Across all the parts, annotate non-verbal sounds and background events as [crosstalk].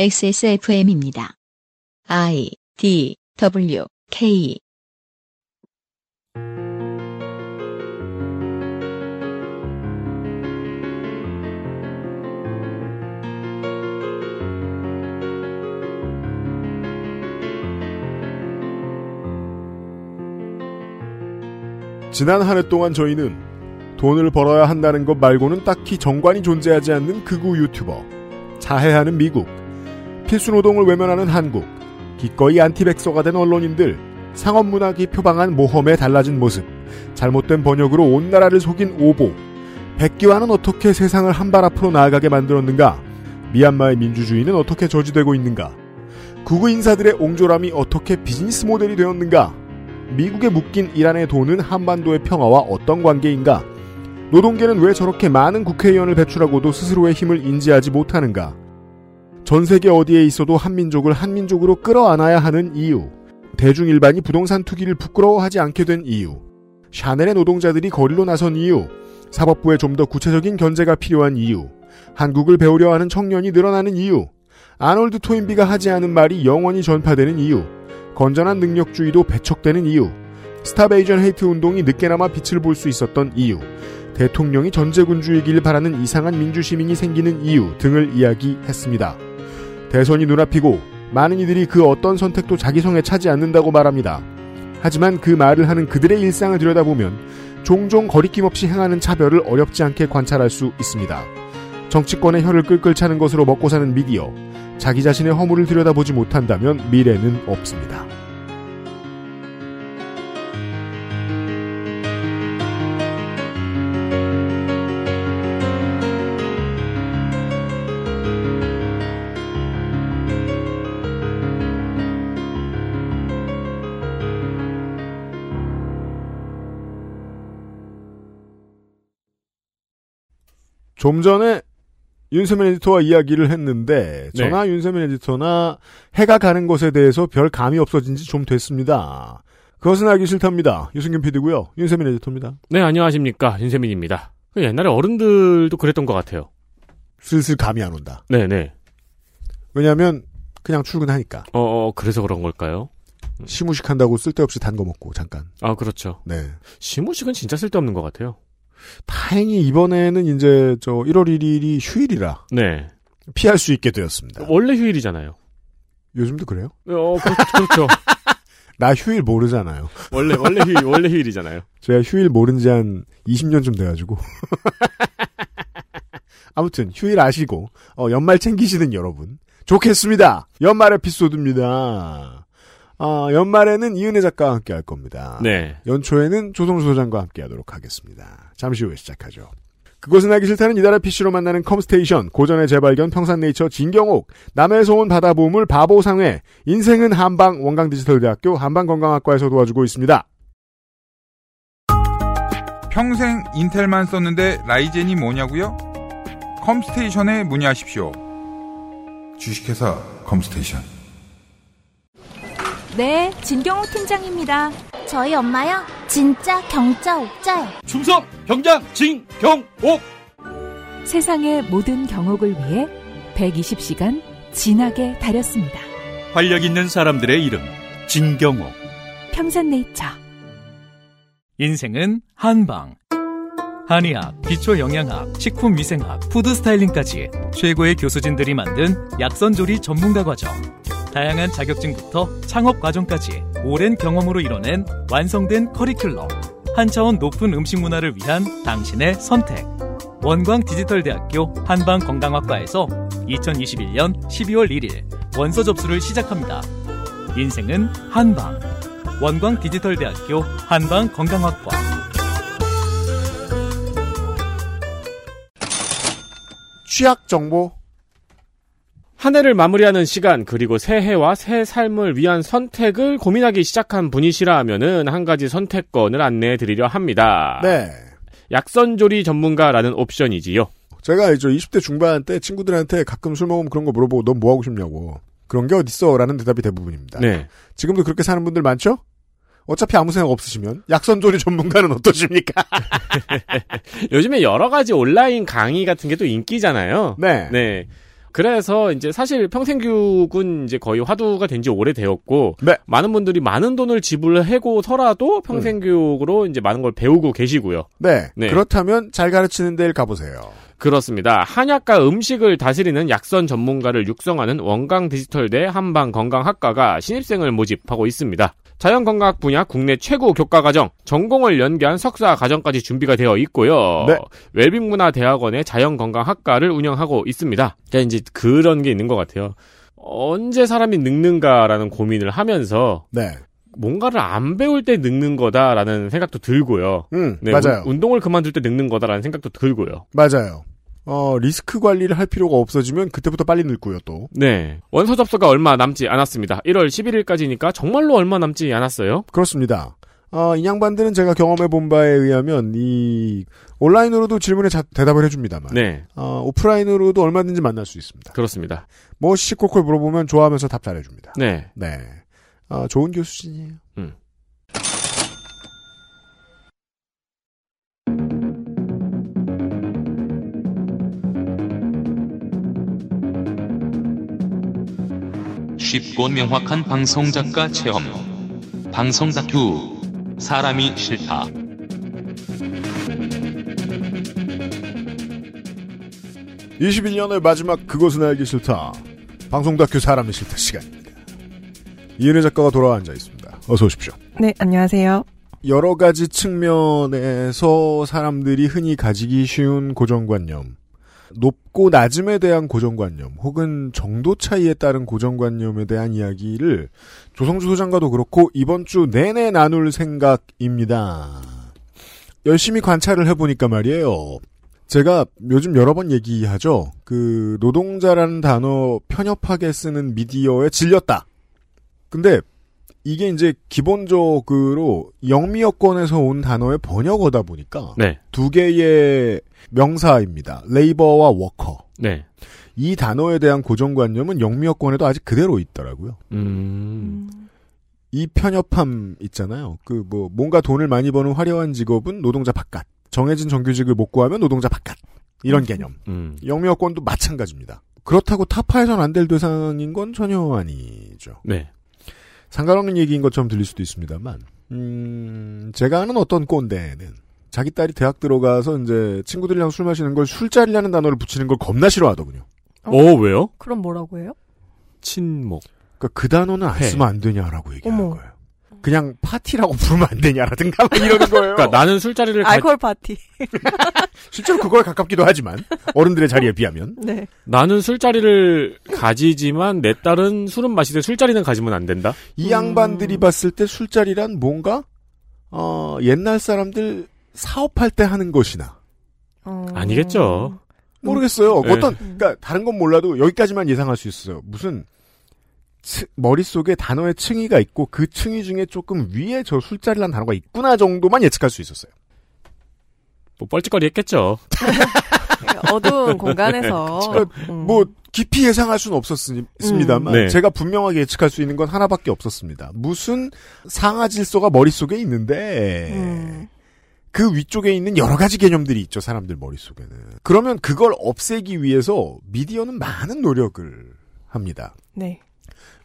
XSFM입니다. I D W K 지난 한 해 동안 저희는 돈을 벌어야 한다는 것 말고는 딱히 정관이 존재하지 않는 극우 유튜버, 자해하는 미국, 필수노동을 외면하는 한국, 기꺼이 안티백서가 된 언론인들, 상업문학이 표방한 모험의 달라진 모습, 잘못된 번역으로 온 나라를 속인 오보, 백기와는 어떻게 세상을 한 발 앞으로 나아가게 만들었는가, 미얀마의 민주주의는 어떻게 저지되고 있는가, 구구 인사들의 옹졸함이 어떻게 비즈니스 모델이 되었는가, 미국에 묶인 이란의 돈은 한반도의 평화와 어떤 관계인가, 노동계는 왜 저렇게 많은 국회의원을 배출하고도 스스로의 힘을 인지하지 못하는가, 전 세계 어디에 있어도 한민족을 한민족으로 끌어안아야 하는 이유, 대중 일반이 부동산 투기를 부끄러워하지 않게 된 이유, 샤넬의 노동자들이 거리로 나선 이유, 사법부에 좀 더 구체적인 견제가 필요한 이유, 한국을 배우려 하는 청년이 늘어나는 이유, 아놀드 토인비가 하지 않은 말이 영원히 전파되는 이유, 건전한 능력주의도 배척되는 이유, 스타베이전 헤이트 운동이 늦게나마 빛을 볼 수 있었던 이유, 대통령이 전제군주이길 바라는 이상한 민주시민이 생기는 이유 등을 이야기했습니다. 대선이 눈앞이고 많은 이들이 그 어떤 선택도 자기 성에 차지 않는다고 말합니다. 하지만 그 말을 하는 그들의 일상을 들여다보면 종종 거리낌 없이 행하는 차별을 어렵지 않게 관찰할 수 있습니다. 정치권의 혀를 끌끌 차는 것으로 먹고 사는 미디어, 자기 자신의 허물을 들여다보지 못한다면 미래는 없습니다. 좀 전에 윤세민 에디터와 이야기를 했는데 네. 저나 윤세민 에디터나 해가 가는 것에 대해서 별 감이 없어진 지 좀 됐습니다. 그것은 알기 싫답니다. 유승균 PD고요. 윤세민 에디터입니다. 네, 안녕하십니까. 윤세민입니다. 그 옛날에 어른들도 그랬던 것 같아요. 슬슬 감이 안 온다. 네네. 왜냐하면 그냥 출근하니까 어, 어, 그래서 그런 걸까요? 시무식한다고 쓸데없이 단 거 먹고 잠깐. 아, 그렇죠. 네. 시무식은 진짜 쓸데없는 것 같아요. 다행히 이번에는 이제 저 1월 1일이 휴일이라 네. 피할 수 있게 되었습니다. 원래 휴일이잖아요. 요즘도 그래요? 어, 그, 그렇죠. [laughs] 나 휴일 모르잖아요. 원래, 원래 휴일, 원래 휴일이잖아요. 제가 휴일 모른 지 한 20년쯤 돼가지고. [laughs] 아무튼 휴일 아시고 어, 연말 챙기시는 여러분 좋겠습니다. 연말 에피소드입니다. 아, 연말에는 이은혜 작가와 함께 할 겁니다. 네. 연초에는 조성수 소장과 함께 하도록 하겠습니다. 잠시 후에 시작하죠. 그것은 알기 싫다는 이달의 PC로 만나는 컴스테이션, 고전의 재발견, 평산네이처, 진경옥, 남해에서 온 바다보물 바보상회, 인생은 한방, 원광디지털대학교 한방건강학과에서 도와주고 있습니다. 평생 인텔만 썼는데 라이젠이 뭐냐고요? 컴스테이션에 문의하십시오. 주식회사 컴스테이션. 네, 진경호 팀장입니다. 저희 엄마요? 진짜 경자 옥자요. 충성 경장 진경옥 세상의 모든 경옥을 위해 120시간 진하게 다렸습니다. 활력 있는 사람들의 이름 진경옥 평산네이처. 인생은 한방. 한의학, 기초영양학, 식품위생학, 푸드스타일링까지 최고의 교수진들이 만든 약선조리 전문가 과정. 다양한 자격증부터 창업 과정까지 오랜 경험으로 이뤄낸 완성된 커리큘럼. 한 차원 높은 음식 문화를 위한 당신의 선택. 원광 디지털대학교 한방건강학과에서 2021년 12월 1일 원서 접수를 시작합니다. 인생은 한방. 원광 디지털대학교 한방건강학과. 취약 정보. 한 해를 마무리하는 시간, 그리고 새해와 새 삶을 위한 선택을 고민하기 시작한 분이시라 하면은 한 가지 선택권을 안내해 드리려 합니다. 네. 약선조리 전문가라는 옵션이지요. 제가 이제 20대 중반 때 친구들한테 가끔 술 먹으면 그런 거 물어보고 넌 뭐 하고 싶냐고. 그런 게 어딨어? 라는 대답이 대부분입니다. 네. 지금도 그렇게 사는 분들 많죠? 어차피 아무 생각 없으시면 약선조리 전문가는 어떠십니까? [laughs] 요즘에 여러 가지 온라인 강의 같은 게 또 인기잖아요. 네. 네. 그래서 이제 사실 평생교육은 이제 거의 화두가 된 지 오래되었고 네. 많은 분들이 많은 돈을 지불해고서라도 평생교육으로 이제 많은 걸 배우고 계시고요. 네. 네. 그렇다면 잘 가르치는 데를 가보세요. 그렇습니다. 한약과 음식을 다스리는 약선 전문가를 육성하는 원강 디지털대 한방 건강학과가 신입생을 모집하고 있습니다. 자연건강학 분야 국내 최고 교과과정, 전공을 연계한 석사 과정까지 준비가 되어 있고요. 네. 웰빙문화대학원의 자연건강학과를 운영하고 있습니다. 그러니까 이제 그런 게 있는 것 같아요. 언제 사람이 늙는가라는 고민을 하면서 네. 뭔가를 안 배울 때 늙는 거다라는 생각도 들고요. 음, 네, 맞아요. 운- 운동을 그만둘 때 늙는 거다라는 생각도 들고요. 맞아요. 어, 리스크 관리를 할 필요가 없어지면 그때부터 빨리 늙고요, 또. 네. 원서 접수가 얼마 남지 않았습니다. 1월 11일까지니까 정말로 얼마 남지 않았어요. 그렇습니다. 어, 이 양반들은 제가 경험해 본 바에 의하면 이 온라인으로도 질문에 자- 대답을 해줍니다만, 네. 어, 오프라인으로도 얼마든지 만날 수 있습니다. 그렇습니다. 뭐 시시콜콜 물어보면 좋아하면서 답 잘해줍니다. 네. 네, 어, 좋은 교수진이에요. 쉽고 명확한 방송 작가 체험. 방송 다큐. 사람이 싫다. 이십일 년의 마지막 그것은 알기 싫다. 방송 다큐 사람이 싫다 시간입니다. 이은혜 작가가 돌아와 앉아 있습니다. 어서 오십시오. 네, 안녕하세요. 여러 가지 측면에서 사람들이 흔히 가지기 쉬운 고정관념, 높고 낮음에 대한 고정관념, 혹은 정도 차이에 따른 고정관념에 대한 이야기를 조성주 소장과도 그렇고 이번 주 내내 나눌 생각입니다. 열심히 관찰을 해보니까 말이에요. 제가 요즘 여러 번 얘기하죠. 그 노동자라는 단어 편협하게 쓰는 미디어에 질렸다. 근데 이게 이제 기본적으로 영미여권에서 온 단어의 번역어다 보니까 네. 두 개의 명사입니다. 레이버와 워커. 네. 이 단어에 대한 고정관념은 영미여권에도 아직 그대로 있더라고요. 음. 이 편협함 있잖아요. 그 뭐 뭔가 돈을 많이 버는 화려한 직업은 노동자 바깥. 정해진 정규직을 못 구하면 노동자 바깥. 이런 개념. 음. 영미여권도 마찬가지입니다. 그렇다고 타파해선 안 될 대상인 건 전혀 아니죠. 네. 상관없는 얘기인 것처럼 들릴 수도 있습니다만, 음, 제가 아는 어떤 꼰대는 자기 딸이 대학 들어가서 이제 친구들이랑 술 마시는 걸 술자리라는 단어를 붙이는 걸 겁나 싫어하더군요. 어, 왜요? 그럼 뭐라고 해요? 친목. 그러니까 그 단어는 안 회. 쓰면 안 되냐라고 얘기하는 어머. 거예요. 그냥 파티라고 부르면 안 되냐라든가 막 이러는 거예요. 그러니까 나는 술자리를 가, 알코올 파티. [laughs] 실제로 그거에 가깝기도 하지만 어른들의 자리에 비하면 네. 나는 술자리를 가지지만 내 딸은 술은 마시되 술자리는 가지면 안 된다. 이 양반들이 봤을 때 술자리란 뭔가 어, 옛날 사람들 사업할 때 하는 것이나 어... 아니겠죠. 모르겠어요. 네. 어떤 그러니까 다른 건 몰라도 여기까지만 예상할 수 있어요. 무슨 츠- 머릿속에 단어의 층위가 있고 그 층위 중에 조금 위에 저 술자리란 단어가 있구나 정도만 예측할 수 있었어요. 뭐 뻘짓거리 했겠죠. [laughs] 어두운 공간에서 [laughs] 음. 뭐 깊이 예상할 수는 없었습니다만 음. 네. 제가 분명하게 예측할 수 있는 건 하나밖에 없었습니다. 무슨 상하 질서가 머릿속에 있는데 음. 그 위쪽에 있는 여러 가지 개념들이 있죠, 사람들 머릿속에는. 그러면 그걸 없애기 위해서 미디어는 많은 노력을 합니다. 네.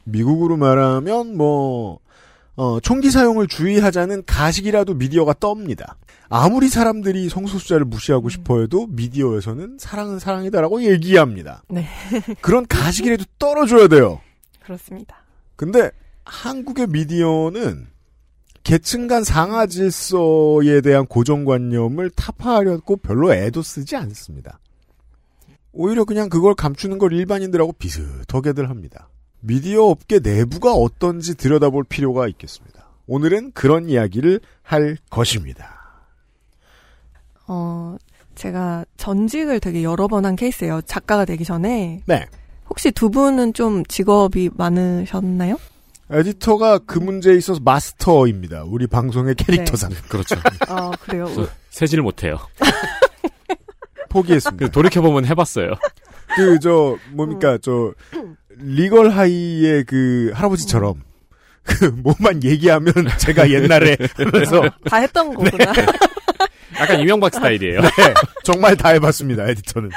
미국으로 말하면 뭐 어, 총기 사용을 주의하자는 가식이라도 미디어가 떱니다. 아무리 사람들이 성소수자를 무시하고 싶어해도 미디어에서는 사랑은 사랑이다라고 얘기합니다. 네. 그런 가식이라도 떨어줘야 돼요. 그렇습니다. 근데 한국의 미디어는 계층 간 상하 질서에 대한 고정관념을 타파하려고 별로 애도 쓰지 않습니다. 오히려 그냥 그걸 감추는 걸 일반인들하고 비슷하게들 합니다. 미디어 업계 내부가 어떤지 들여다볼 필요가 있겠습니다. 오늘은 그런 이야기를 할 것입니다. 어, 제가 전직을 되게 여러 번 한 케이스예요. 작가가 되기 전에. 네. 혹시 두 분은 좀 직업이 많으셨나요? 에디터가 그 문제에 있어서 마스터입니다. 우리 방송의 캐릭터상. 그렇죠. 아, 그래요. 저 세질 못해요. 포기했습니다. 그 돌이켜보면 해봤어요. 그, 저, 뭡니까, 저, 리걸 하이의 그 할아버지처럼, [laughs] 그, 뭐만 얘기하면 [laughs] 제가 옛날에 하면서, [laughs] 다 했던 거구나. 약간 이명박 스타일이에요. 네, 정말 다 해봤습니다, 에디터는.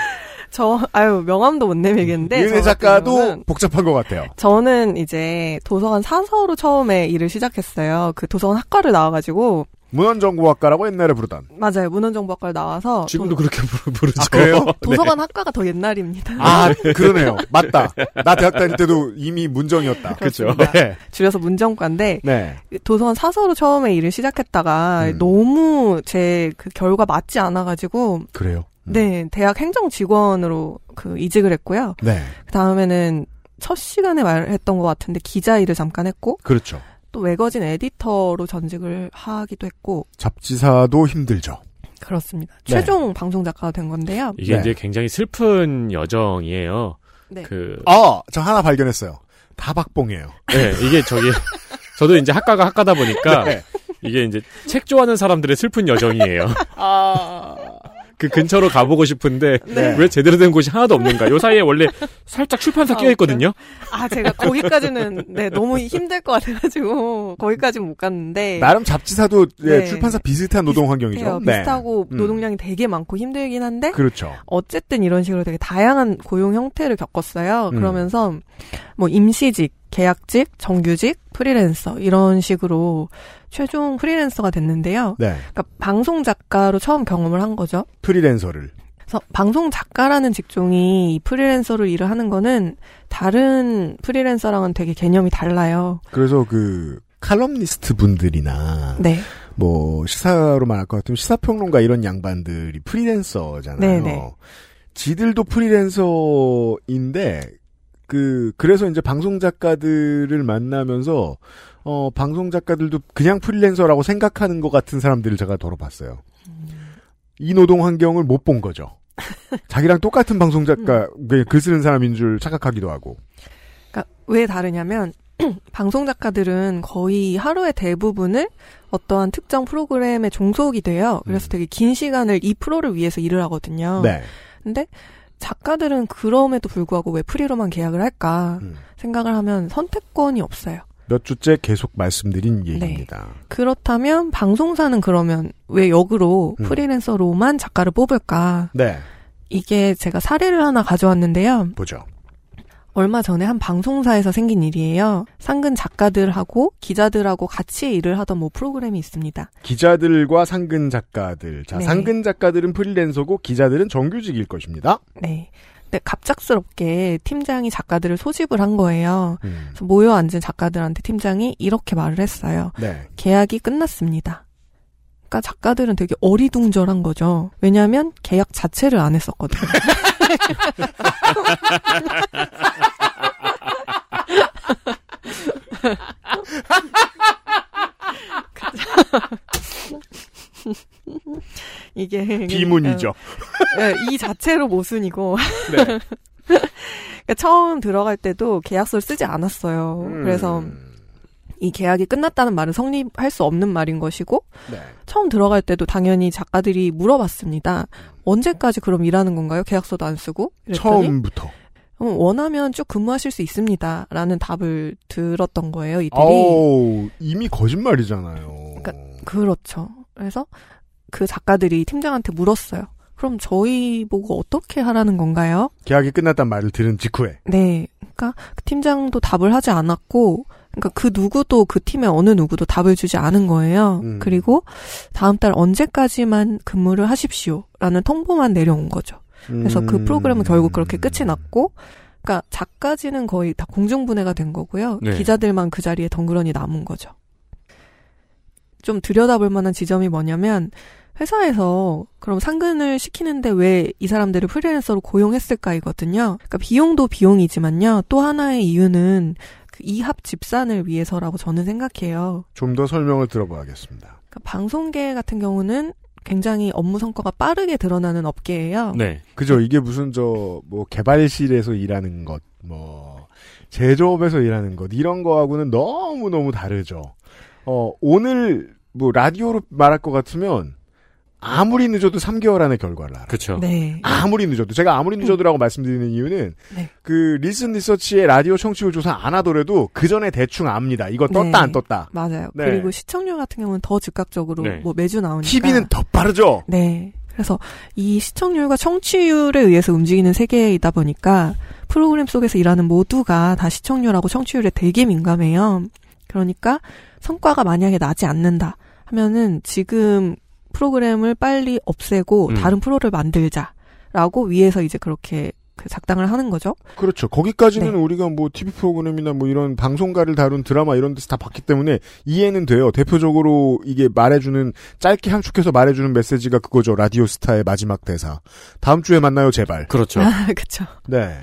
저 아유 명함도 못 내밀겠는데 윤혜 작가도 복잡한 것 같아요. 저는 이제 도서관 사서로 처음에 일을 시작했어요. 그 도서관 학과를 나와가지고 문헌정보학과라고 옛날에 부르던. 맞아요 문헌정보학과를 나와서 지금도 그렇게 부르, 부르 죠. 아, 그래요? [laughs] 네. 도서관 학과가 더 옛날입니다. 아, [laughs] 그러네요. 맞다. 나 대학 다닐 때도 이미 문정이었다. 그렇죠. [laughs] 네. 줄여서 문정과인데 네. 도서관 사서로 처음에 일을 시작했다가 음. 너무 제 그 결과 맞지 않아가지고 그래요. 음. 네 대학 행정 직원으로 그 이직을 했고요. 네. 그 다음에는 첫 시간에 말했던 것 같은데 기자 일을 잠깐 했고 그렇죠. 또 외거진 에디터로 전직을 하기도 했고 잡지사도 힘들죠. 그렇습니다. 네. 최종 방송 작가가 된 건데요. 이게 네. 이제 굉장히 슬픈 여정이에요. 네. 그, 아, 저 하나 발견했어요. 다 박봉이에요. 네, 이게 저기, 저도 이제 학과가 학과다 보니까, [laughs] 네. 이게 이제 책 좋아하는 사람들의 슬픈 여정이에요. 그 근처로 가보고 싶은데, [laughs] 네. 왜 제대로 된 곳이 하나도 없는가. 요 사이에 원래 살짝 출판사 아, 끼어있거든요? 아 제가 거기까지는 네 너무 힘들 것 같아가지고 거기까지는 못 갔는데 나름 잡지사도 예, 네. 출판사 비슷한 노동 환경이죠. 비슷해요. 네. 비슷하고 음. 노동량이 되게 많고 힘들긴 한데 그렇죠. 어쨌든 이런 식으로 되게 다양한 고용 형태를 겪었어요. 음. 그러면서 뭐 임시직, 계약직, 정규직, 프리랜서 이런 식으로 최종 프리랜서가 됐는데요. 네. 그러니까 방송 작가로 처음 경험을 한 거죠. 프리랜서를. 그래서 방송 작가라는 직종이 이 프리랜서로 일을 하는 거는 다른 프리랜서랑은 되게 개념이 달라요. 그래서 그 칼럼니스트 분들이나 네. 뭐 시사로 말할 것 같으면 시사평론가 이런 양반들이 프리랜서잖아요. 네네. 지들도 프리랜서인데 그 그래서 이제 방송 작가들을 만나면서 어 방송 작가들도 그냥 프리랜서라고 생각하는 것 같은 사람들을 제가 덜어봤어요. 이 노동 환경을 못 본 거죠. [laughs] 자기랑 똑같은 방송 작가 글 쓰는 사람인 줄 착각하기도 하고. 그러니까 왜 다르냐면 [clears throat] 방송 작가들은 거의 하루의 대부분을 어떠한 특정 프로그램에 종속이 돼요. 그래서 되게 긴 시간을 이 프로를 위해서 일을 하거든요. 네. 근데 작가들은 그럼에도 불구하고 왜 프리로만 계약을 할까 음. 생각을 하면 선택권이 없어요. 몇 주째 계속 말씀드린 얘기입니다. 그렇다면 방송사는 그러면 왜 역으로 음. 프리랜서로만 작가를 뽑을까? 네. 이게 제가 사례를 하나 가져왔는데요. 보죠. 얼마 전에 한 방송사에서 생긴 일이에요. 상근 작가들하고 기자들하고 같이 일을 하던 뭐 프로그램이 있습니다. 기자들과 상근 작가들. 자, 네. 상근 작가들은 프리랜서고 기자들은 정규직일 것입니다. 네. 근데 갑작스럽게 팀장이 작가들을 소집을 한 거예요. 음. 모여 앉은 작가들한테 팀장이 이렇게 말을 했어요. 네. 계약이 끝났습니다. 그러니까 작가들은 되게 어리둥절한 거죠. 왜냐하면 계약 자체를 안 했었거든요. [laughs] [laughs] 이게 비문이죠. 네, 이 자체로 모순이고 네. [laughs] 그러니까 처음 들어갈 때도 계약서를 쓰지 않았어요. 음. 그래서 이 계약이 끝났다는 말은 성립할 수 없는 말인 것이고 네. 처음 들어갈 때도 당연히 작가들이 물어봤습니다. 언제까지 그럼 일하는 건가요? 계약서도 안 쓰고? 이랬더니 처음부터. 어, 원하면 쭉 근무하실 수 있습니다. 라는 답을 들었던 거예요, 이들이. 아우, 이미 거짓말이잖아요. 그렇죠. 그래서 그 작가들이 팀장한테 물었어요. 그럼 저희 보고 어떻게 하라는 건가요? 계약이 끝났단 말을 들은 직후에. 네. 그러니까 그 팀장도 답을 하지 않았고, 그러니까 그 누구도 그 팀의 어느 누구도 답을 주지 않은 거예요. 음. 그리고 다음 달 언제까지만 근무를 하십시오라는 통보만 내려온 거죠. 그래서 그 음. 프로그램은 결국 그렇게 끝이 났고, 그러니까 작가진은 거의 다 공중분해가 된 거고요. 네. 기자들만 그 자리에 덩그러니 남은 거죠. 좀 들여다볼 만한 지점이 뭐냐면 회사에서 그럼 상근을 시키는데 왜 이 사람들을 프리랜서로 고용했을까이거든요. 그러니까 비용도 비용이지만요. 또 하나의 이유는 그 이합 집산을 위해서라고 저는 생각해요. 좀 더 설명을 들어봐야겠습니다. 그러니까 방송계 같은 경우는 굉장히 업무 성과가 빠르게 드러나는 업계예요. 네. 그죠? 이게 무슨 저 뭐 개발실에서 일하는 것, 뭐 제조업에서 일하는 것 이런 거하고는 너무 너무 다르죠. 어 오늘 뭐 라디오로 말할 것 같으면 아무리 늦어도 3개월 안에 결과를 알아. 그렇죠. 네. 아무리 늦어도 제가 아무리 늦어도라고 말씀드리는 이유는 네. 그 닐슨 리서치의 라디오 청취율 조사 안 하더라도 그 전에 대충 압니다. 이거 떴다 네. 안 떴다. 맞아요. 네. 그리고 시청률 같은 경우는 더 즉각적으로 네. 뭐 매주 나오니까. TV는 더 빠르죠. 네. 그래서 이 시청률과 청취율에 의해서 움직이는 세계이다 보니까 프로그램 속에서 일하는 모두가 다 시청률하고 청취율에 되게 민감해요. 그러니까 성과가 만약에 나지 않는다 하면은 지금 프로그램을 빨리 없애고 음. 다른 프로를 만들자라고 위에서 이제 그렇게 그 작당을 하는 거죠. 그렇죠. 거기까지는 네. 우리가 뭐 TV 프로그램이나 뭐 이런 방송가를 다룬 드라마 이런 데서 다 봤기 때문에 이해는 돼요. 대표적으로 이게 말해주는 짧게 함축해서 말해주는 메시지가 그거죠. 라디오 스타의 마지막 대사. 다음 주에 만나요, 제발. 그렇죠. 아, [laughs] 그렇죠. 네.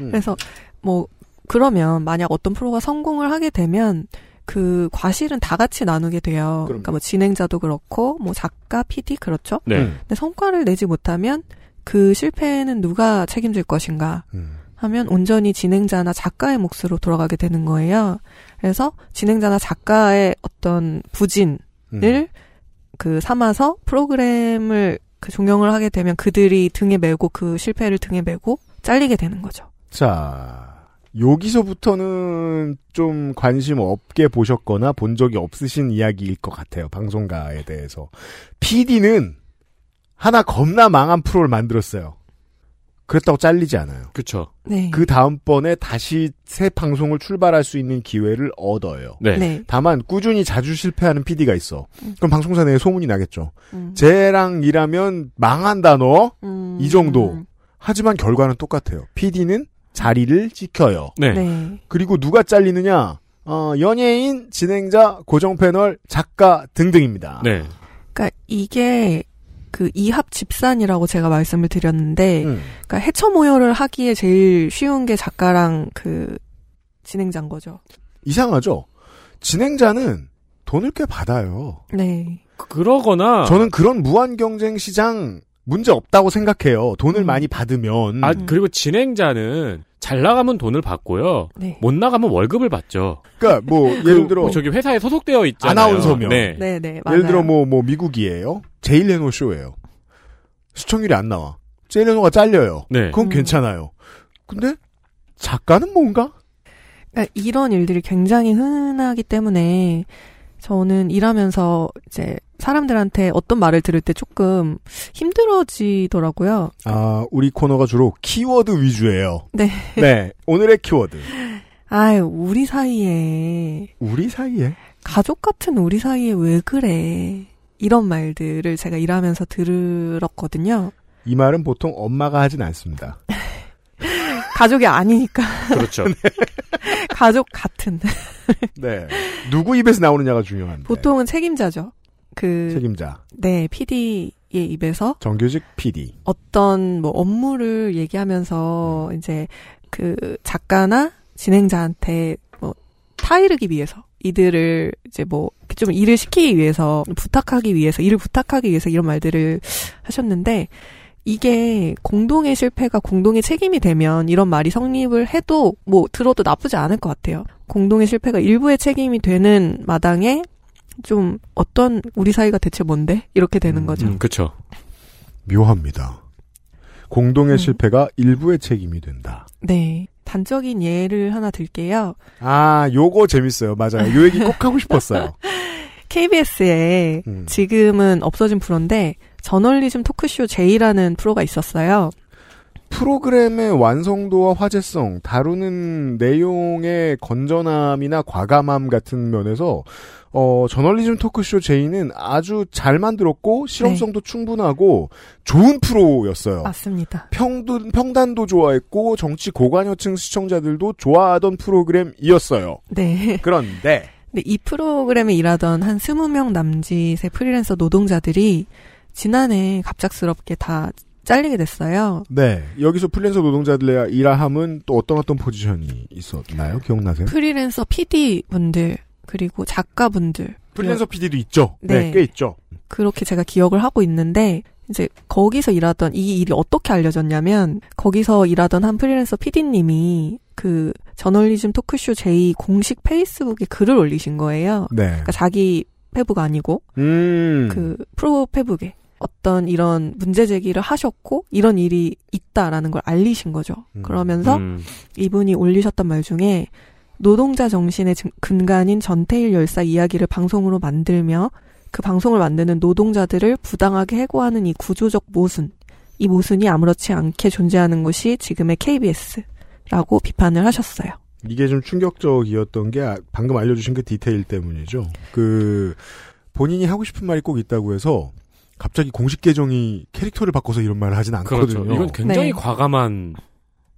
음. 그래서 뭐 그러면 만약 어떤 프로가 성공을 하게 되면 그 과실은 다 같이 나누게 돼요. 그러니까 뭐 진행자도 그렇고 뭐 작가, PD 그렇죠. 네. 음. 근데 성과를 내지 못하면 그 실패는 누가 책임질 것인가 음. 하면 온전히 진행자나 작가의 몫으로 돌아가게 되는 거예요. 그래서 진행자나 작가의 어떤 부진을 음. 그 삼아서 프로그램을 그 종영을 하게 되면 그들이 등에 메고 그 실패를 등에 메고 잘리게 되는 거죠. 자, 여기서부터는 좀 관심 없게 보셨거나 본 적이 없으신 이야기일 것 같아요. 방송가에 대해서. PD는 하나 겁나 망한 프로를 만들었어요. 그랬다고 잘리지 않아요. 그렇죠. 네. 그 다음번에 다시 새 방송을 출발할 수 있는 기회를 얻어요. 네. 네. 다만 꾸준히 자주 실패하는 PD가 있어. 그럼 방송사 내에 소문이 나겠죠. 음. 쟤랑 일하면 망한다 너. 음. 이 정도. 하지만 결과는 똑같아요. PD는 자리를 지켜요. 네. 네. 그리고 누가 잘리느냐? 어, 연예인, 진행자, 고정 패널, 작가 등등입니다. 네. 그러니까 이게 그 이합 집산이라고 제가 말씀을 드렸는데, 음. 그러니까 해처 모여를 하기에 제일 쉬운 게 작가랑 그 진행자인 거죠. 이상하죠? 진행자는 돈을 꽤 받아요. 네. 그러거나 저는 그런 무한 경쟁 시장 문제 없다고 생각해요. 음. 돈을 많이 받으면. 아 그리고 진행자는 잘 나가면 돈을 받고요. 네. 못 나가면 월급을 받죠. 그러니까 뭐 그, 예를 들어 뭐 저기 회사에 소속되어 있잖아요. 아나운서면. 네. 네, 네, 맞아요. 예를 들어 뭐뭐 미국이에요. 제일 레노 쇼예요. 시청률이 안 나와. 제일 레노가 잘려요. 네. 그건 음. 괜찮아요. 근데 작가는 뭔가? 그러니까 이런 일들이 굉장히 흔하기 때문에 저는 일하면서 이제 사람들한테 어떤 말을 들을 때 조금 힘들어지더라고요. 아, 우리 코너가 주로 키워드 위주예요. 네. 네. 오늘의 키워드. 아유, 우리 사이에 우리 사이에 가족 같은 우리 사이에 왜 그래? 이런 말들을 제가 일하면서 들었거든요. 이 말은 보통 엄마가 하진 않습니다. [laughs] 가족이 아니니까. 그렇죠. [laughs] 가족 같은. 네. 누구 입에서 나오느냐가 중요한데. 보통은 책임자죠. 그, 책임자. 네, PD의 입에서 정규직 PD. 어떤 뭐 업무를 얘기하면서 이제 그 작가나 진행자한테 뭐 타이르기 위해서 이들을 이제 뭐 좀 일을 시키기 위해서 부탁하기 위해서 일을 부탁하기 위해서 이런 말들을 하셨는데 이게 공동의 실패가 공동의 책임이 되면 이런 말이 성립을 해도 뭐 들어도 나쁘지 않을 것 같아요. 공동의 실패가 일부의 책임이 되는 마당에 좀 어떤 우리 사이가 대체 뭔데 이렇게 되는 거죠. 음, 그렇죠. 묘합니다. 공동의 음. 실패가 일부의 책임이 된다. 네. 단적인 예를 하나 들게요. 아, 요거 재밌어요. 맞아요. 요 얘기 꼭 하고 싶었어요. [laughs] KBS에 음. 지금은 없어진 프로인데 저널리즘 토크쇼 J라는 프로가 있었어요. 프로그램의 완성도와 화제성, 다루는 내용의 건전함이나 과감함 같은 면에서 어, 저널리즘 토크쇼 J는 아주 잘 만들었고 실험성도 충분하고 좋은 프로였어요. 맞습니다. 평도, 평단도 좋아했고 정치 고관여층 시청자들도 좋아하던 프로그램이었어요. 네. 그런데 근데 이 프로그램에 일하던 한 20명 남짓의 프리랜서 노동자들이 지난해 갑작스럽게 다 잘리게 됐어요. 네 여기서 프리랜서 노동자들의 일함은 또 어떤 어떤 포지션이 있었나요? 기억나세요? 프리랜서 PD 분들 그리고 작가분들 프리랜서 PD도 있죠. 네, 네. 꽤 있죠. 그렇게 제가 기억을 하고 있는데 이제 거기서 일하던 이 일이 어떻게 알려졌냐면 거기서 일하던 한 프리랜서 PD님이 그 저널리즘 토크쇼 J 공식 페이스북에 글을 올리신 거예요. 네. 그러니까 자기 페북 아니고 음. 그 프로 페북에 어떤 이런 문제 제기를 하셨고 이런 일이 있다라는 걸 알리신 거죠. 음. 그러면서 음. 이분이 올리셨던 말 중에 노동자 정신의 증- 근간인 전태일 열사 이야기를 방송으로 만들며 그 방송을 만드는 노동자들을 부당하게 해고하는 이 구조적 모순, 이 모순이 아무렇지 않게 존재하는 것이 지금의 KBS라고 비판을 하셨어요. 이게 좀 충격적이었던 게 아- 방금 알려주신 그 디테일 때문이죠. 그 본인이 하고 싶은 말이 꼭 있다고 해서 갑자기 공식 계정이 캐릭터를 바꿔서 이런 말을 하진 않거든요. 그렇죠. 이건 굉장히 네. 과감한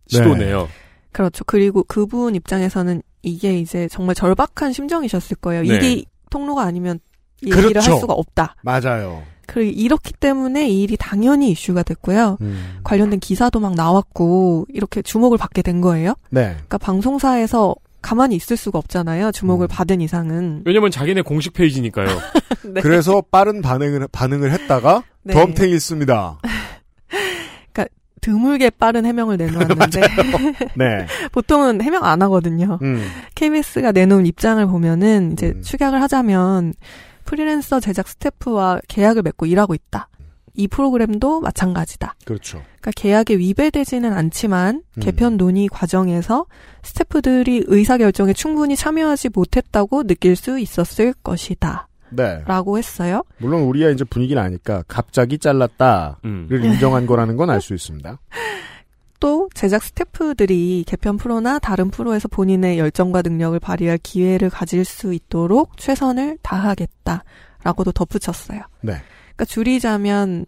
시도네요. 그렇죠. 그리고 그분 입장에서는 이게 이제 정말 절박한 심정이셨을 거예요. 네. 일이 통로가 아니면 얘기를 그렇죠. 할 수가 없다. 맞아요. 그리고 이렇기 때문에 이 일이 당연히 이슈가 됐고요. 음. 관련된 기사도 막 나왔고 이렇게 주목을 받게 된 거예요. 네. 그러니까 방송사에서 가만히 있을 수가 없잖아요. 음. 주목을 받은 이상은. 왜냐면 자기네 공식 페이지니까요. [laughs] 네. 그래서 빠른 반응을 반응을 했다가 네. 덤탱했습니다. [laughs] 드물게 빠른 해명을 내놓았는데 [laughs] 네. 보통은 해명 안 하거든요. 음. KBS가 내놓은 입장을 보면은 이제 음. 축약을 하자면 프리랜서 제작 스태프와 계약을 맺고 일하고 있다. 이 프로그램도 마찬가지다. 그렇죠. 그러니까 계약에 위배되지는 않지만 음. 개편 논의 과정에서 스태프들이 의사 결정에 충분히 참여하지 못했다고 느낄 수 있었을 것이다. 네. 라고 했어요. 물론 우리야 이제 분위기를 아니까 갑자기 잘랐다를 음. 인정한 거라는 건 알 수 [laughs] 있습니다. 또 제작 스태프들이 개편 프로나 다른 프로에서 본인의 열정과 능력을 발휘할 기회를 가질 수 있도록 최선을 다하겠다라고도 덧붙였어요. 네. 그러니까 줄이자면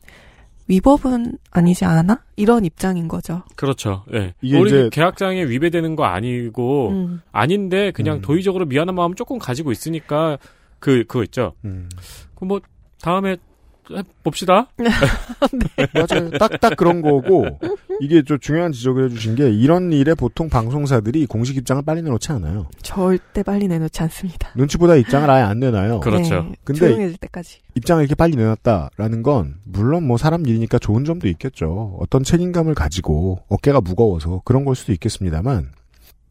위법은 아니지 않아? 이런 입장인 거죠. 그렇죠. 예. 이게 우리 이제- 계약장에 위배되는 거 아니고 음. 아닌데 그냥 음. 도의적으로 미안한 마음 조금 가지고 있으니까 그 그거 있죠. 음. 그뭐 다음에 해 봅시다. [laughs] 맞아요. 딱딱 그런 거고 이게 좀 중요한 지적을 해주신 게 이런 일에 보통 방송사들이 공식 입장을 빨리 내놓지 않아요. 절대 빨리 내놓지 않습니다. 눈치보다 입장을 아예 안 내놔요. 그렇죠. 네, 근데 조용해질 때까지. 입장을 이렇게 빨리 내놨다라는 건 물론 뭐 사람 일이니까 좋은 점도 있겠죠. 어떤 책임감을 가지고 어깨가 무거워서 그런 걸 수도 있겠습니다만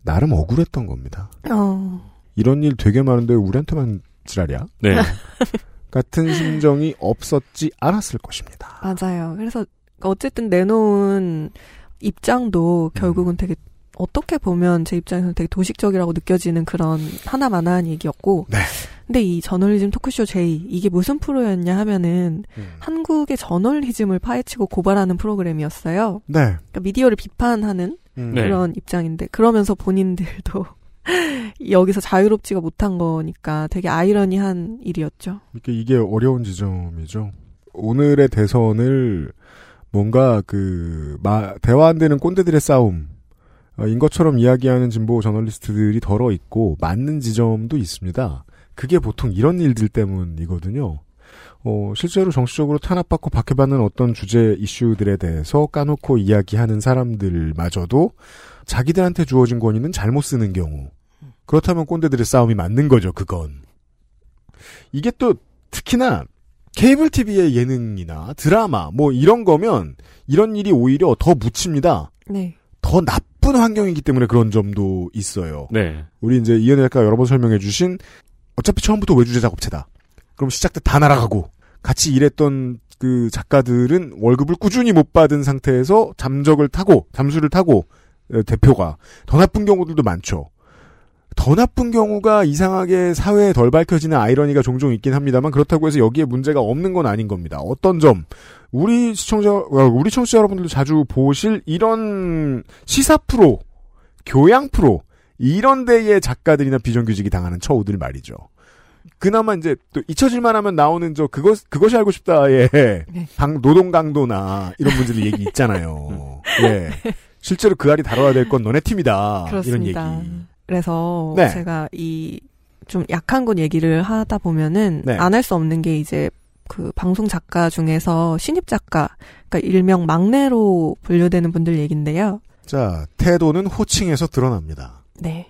나름 억울했던 겁니다. 어, 이런 일 되게 많은데 우리한테만 지랄이야? 네. [laughs] 같은 심정이 없었지 않았을 것입니다. 맞아요. 그래서 어쨌든 내놓은 입장도 음. 결국은 되게 어떻게 보면 제 입장에서는 되게 도식적이라고 느껴지는 그런 하나만한 얘기였고. 네. 근데 이 저널리즘 토크쇼 J 이게 무슨 프로였냐 하면은 음. 한국의 저널리즘을 파헤치고 고발하는 프로그램이었어요. 네. 그러니까 미디어를 비판하는 음. 네. 그런 입장인데 그러면서 본인들도 여기서 자유롭지가 못한 거니까 되게 아이러니한 일이었죠. 이게, 어려운 지점이죠. 오늘의 대선을 뭔가 그, 마, 대화 안 되는 꼰대들의 싸움, 어, 인 것처럼 이야기하는 진보 저널리스트들이 덜어 있고, 맞는 지점도 있습니다. 그게 보통 이런 일들 때문이거든요. 어, 실제로 정치적으로 탄압받고 박해받는 어떤 주제 이슈들에 대해서 까놓고 이야기하는 사람들마저도 자기들한테 주어진 권위는 잘못 쓰는 경우. 그렇다면 꼰대들의 싸움이 맞는 거죠, 그건. 이게 또 특히나 케이블 TV의 예능이나 드라마 뭐 이런 거면 이런 일이 오히려 더 묻힙니다. 네. 더 나쁜 환경이기 때문에 그런 점도 있어요. 네. 우리 이제 이현애 작가가 여러 번 설명해 주신 어차피 처음부터 외주제 작업체다. 그럼 시작 때 다 날아가고 같이 일했던 그 작가들은 월급을 꾸준히 못 받은 상태에서 잠적을 타고 잠수를 타고 어, 대표가 더 나쁜 경우들도 많죠. 더 나쁜 경우가 이상하게 사회에 덜 밝혀지는 아이러니가 종종 있긴 합니다만 그렇다고 해서 여기에 문제가 없는 건 아닌 겁니다. 어떤 점 우리 시청자 어, 우리 청취자 여러분들도 자주 보실 이런 시사 프로, 교양 프로 이런 데의 작가들이나 비정규직이 당하는 처우들 말이죠. 그나마 이제 또 잊혀질만 하면 나오는 저 그것 그것이 알고 싶다의 네. 방 노동 강도나 이런 문제들 얘기 있잖아요. [laughs] 예. 실제로 그 알이 다뤄야 될 건 너네 팀이다. 그렇습니다. 이런 얘기. 그래서 네. 제가 이 좀 약한 건 얘기를 하다 보면은 네. 안할 수 없는 게 이제 그 방송 작가 중에서 신입 작가, 그러니까 일명 막내로 분류되는 분들 얘긴데요. 자, 태도는 호칭에서 드러납니다. 네.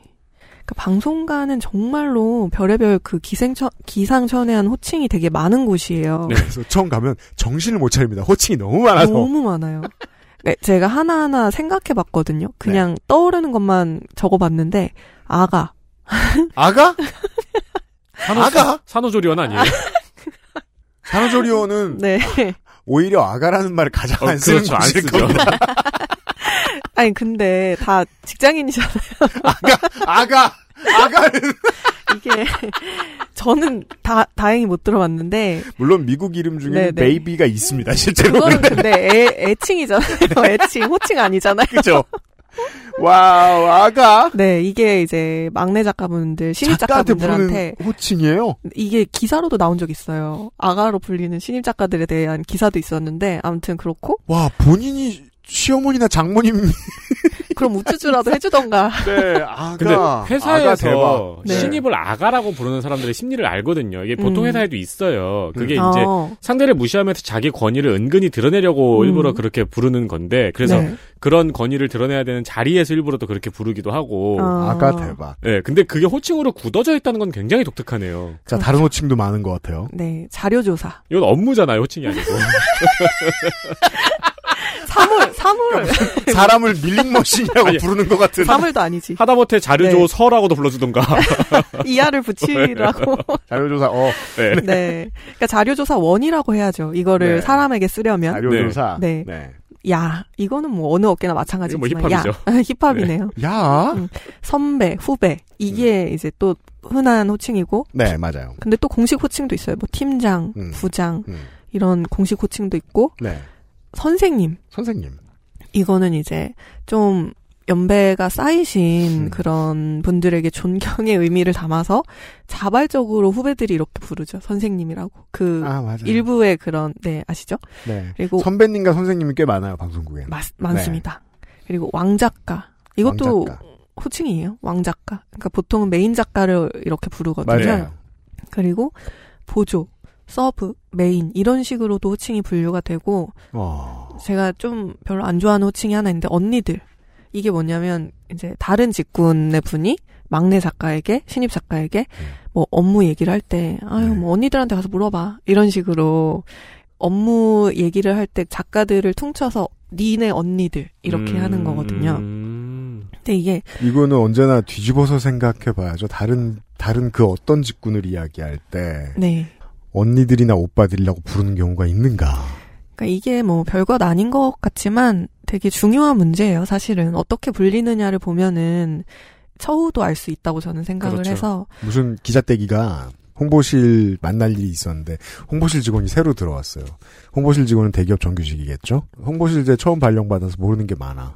그 방송가는 정말로 별의별 그 기생천, 기상천외한 호칭이 되게 많은 곳이에요. 네. 그래서 처음 가면 정신을 못 차립니다. 호칭이 너무 많아서. 너무 많아요. 네, 제가 하나하나 생각해 봤거든요. 네. 그냥 떠오르는 것만 적어 봤는데, 아가. 아가? 산호, 아가? 산호조리원 아니에요? 산후조리원은 네. 오히려 아가라는 말을 가장 어, 안 쓰는 그렇죠. 안 곳일 쓰죠. 겁니다. [laughs] [laughs] 아니, 근데 다 직장인이잖아요. [laughs] 아가! 아가는! 이게 저는 다 다행히 못 들어봤는데 물론 미국 이름 중에는 네, 네. baby가 있습니다. 실제로. 그거는 [laughs] 근데 애, 애칭이잖아요. 애칭, 호칭 아니잖아요. 그죠? Wow, 아가. 네, 이게 이제 막내 작가분들, 신입 작가분들한테 호칭이에요? 이게 기사로도 나온 적 있어요. 아가로 불리는 신입 작가들에 대한 기사도 있었는데 아무튼 그렇고 와, 본인이 시어머니나 장모님. [laughs] 그럼 우쭈쭈라도 해주던가. 네, 아가. 근데 아가 회사에서 대박. 네. 신입을 아가라고 부르는 사람들의 심리를 알거든요. 이게 보통 음. 회사에도 있어요. 그게 음. 이제 어. 상대를 무시하면서 자기 권위를 은근히 드러내려고 음. 일부러 그렇게 부르는 건데 그래서 네. 그런 권위를 드러내야 되는 자리에서 일부러 또 그렇게 부르기도 하고. 어. 아가 대박. 네, 근데 그게 호칭으로 굳어져 있다는 건 굉장히 독특하네요. 자, 다른 호칭도 많은 것 같아요. 네, 자료조사. 이건 업무잖아요, 호칭이 아니고. [laughs] 사물, [laughs] 사물. 사람을 밀링머신이라고 아니, 부르는 것 같은. 사물도 아니지. 하다못해 자료조 네. 서라고도 불러주던가. [laughs] 이하를 붙이라고. [laughs] 자료조사, 어. 네. 네. 그러니까 자료조사 원이라고 해야죠. 이거를 네. 사람에게 쓰려면. 자료조사. 네. 네. 야, 이거는 뭐 어느 업계나 마찬가지지만 이거 뭐 힙합이죠. 야, 힙합이네요. 야? 음. 선배, 후배 이게 이제 또 흔한 호칭이고 네, 맞아요. 근데 또 공식 호칭도 있어요. 뭐 팀장, 음. 부장 음. 이런 공식 호칭도 있고 네. 선생님 선생님. 이거는 이제 좀 연배가 쌓이신 음. 그런 분들에게 존경의 의미를 담아서 자발적으로 후배들이 이렇게 부르죠. 선생님이라고. 그 아. 일부의 그런 네 아시죠? 네. 그리고 선배님과 선생님이 꽤 많아요, 방송국에. 많, 많습니다. 그리고 왕작가. 이것도 네. 왕작가. 호칭이에요. 왕작가. 그러니까 보통은 메인 작가를 이렇게 부르거든요. 맞아요. 그리고 보조, sub, main 이런 식으로도 호칭이 분류가 되고 어. 제가 좀 별로 안 좋아하는 호칭이 하나 있는데 언니들. 이게 뭐냐면 이제 다른 직군의 분이 막내 작가에게 신입 작가에게 뭐 업무 얘기를 할 때 아유 네. 뭐 언니들한테 가서 물어봐 이런 식으로 업무 얘기를 할 때 작가들을 퉁쳐서 니네 언니들 이렇게 하는 거거든요. 음. 근데 이게 이거는 언제나 뒤집어서 생각해봐야죠. 다른, 다른 그 어떤 직군을 이야기할 때, 네. 언니들이나 오빠들이라고 부르는 경우가 있는가. 그러니까 이게 뭐 별것 아닌 것 같지만 되게 중요한 문제예요. 사실은 어떻게 불리느냐를 보면은 처우도 알 수 있다고 저는 생각을 그렇죠. 해서 무슨 기자떼기가 홍보실 만날 일이 있었는데 홍보실 직원이 새로 들어왔어요. 홍보실 직원은 대기업 정규직이겠죠? 홍보실제 처음 발령받아서 모르는 게 많아.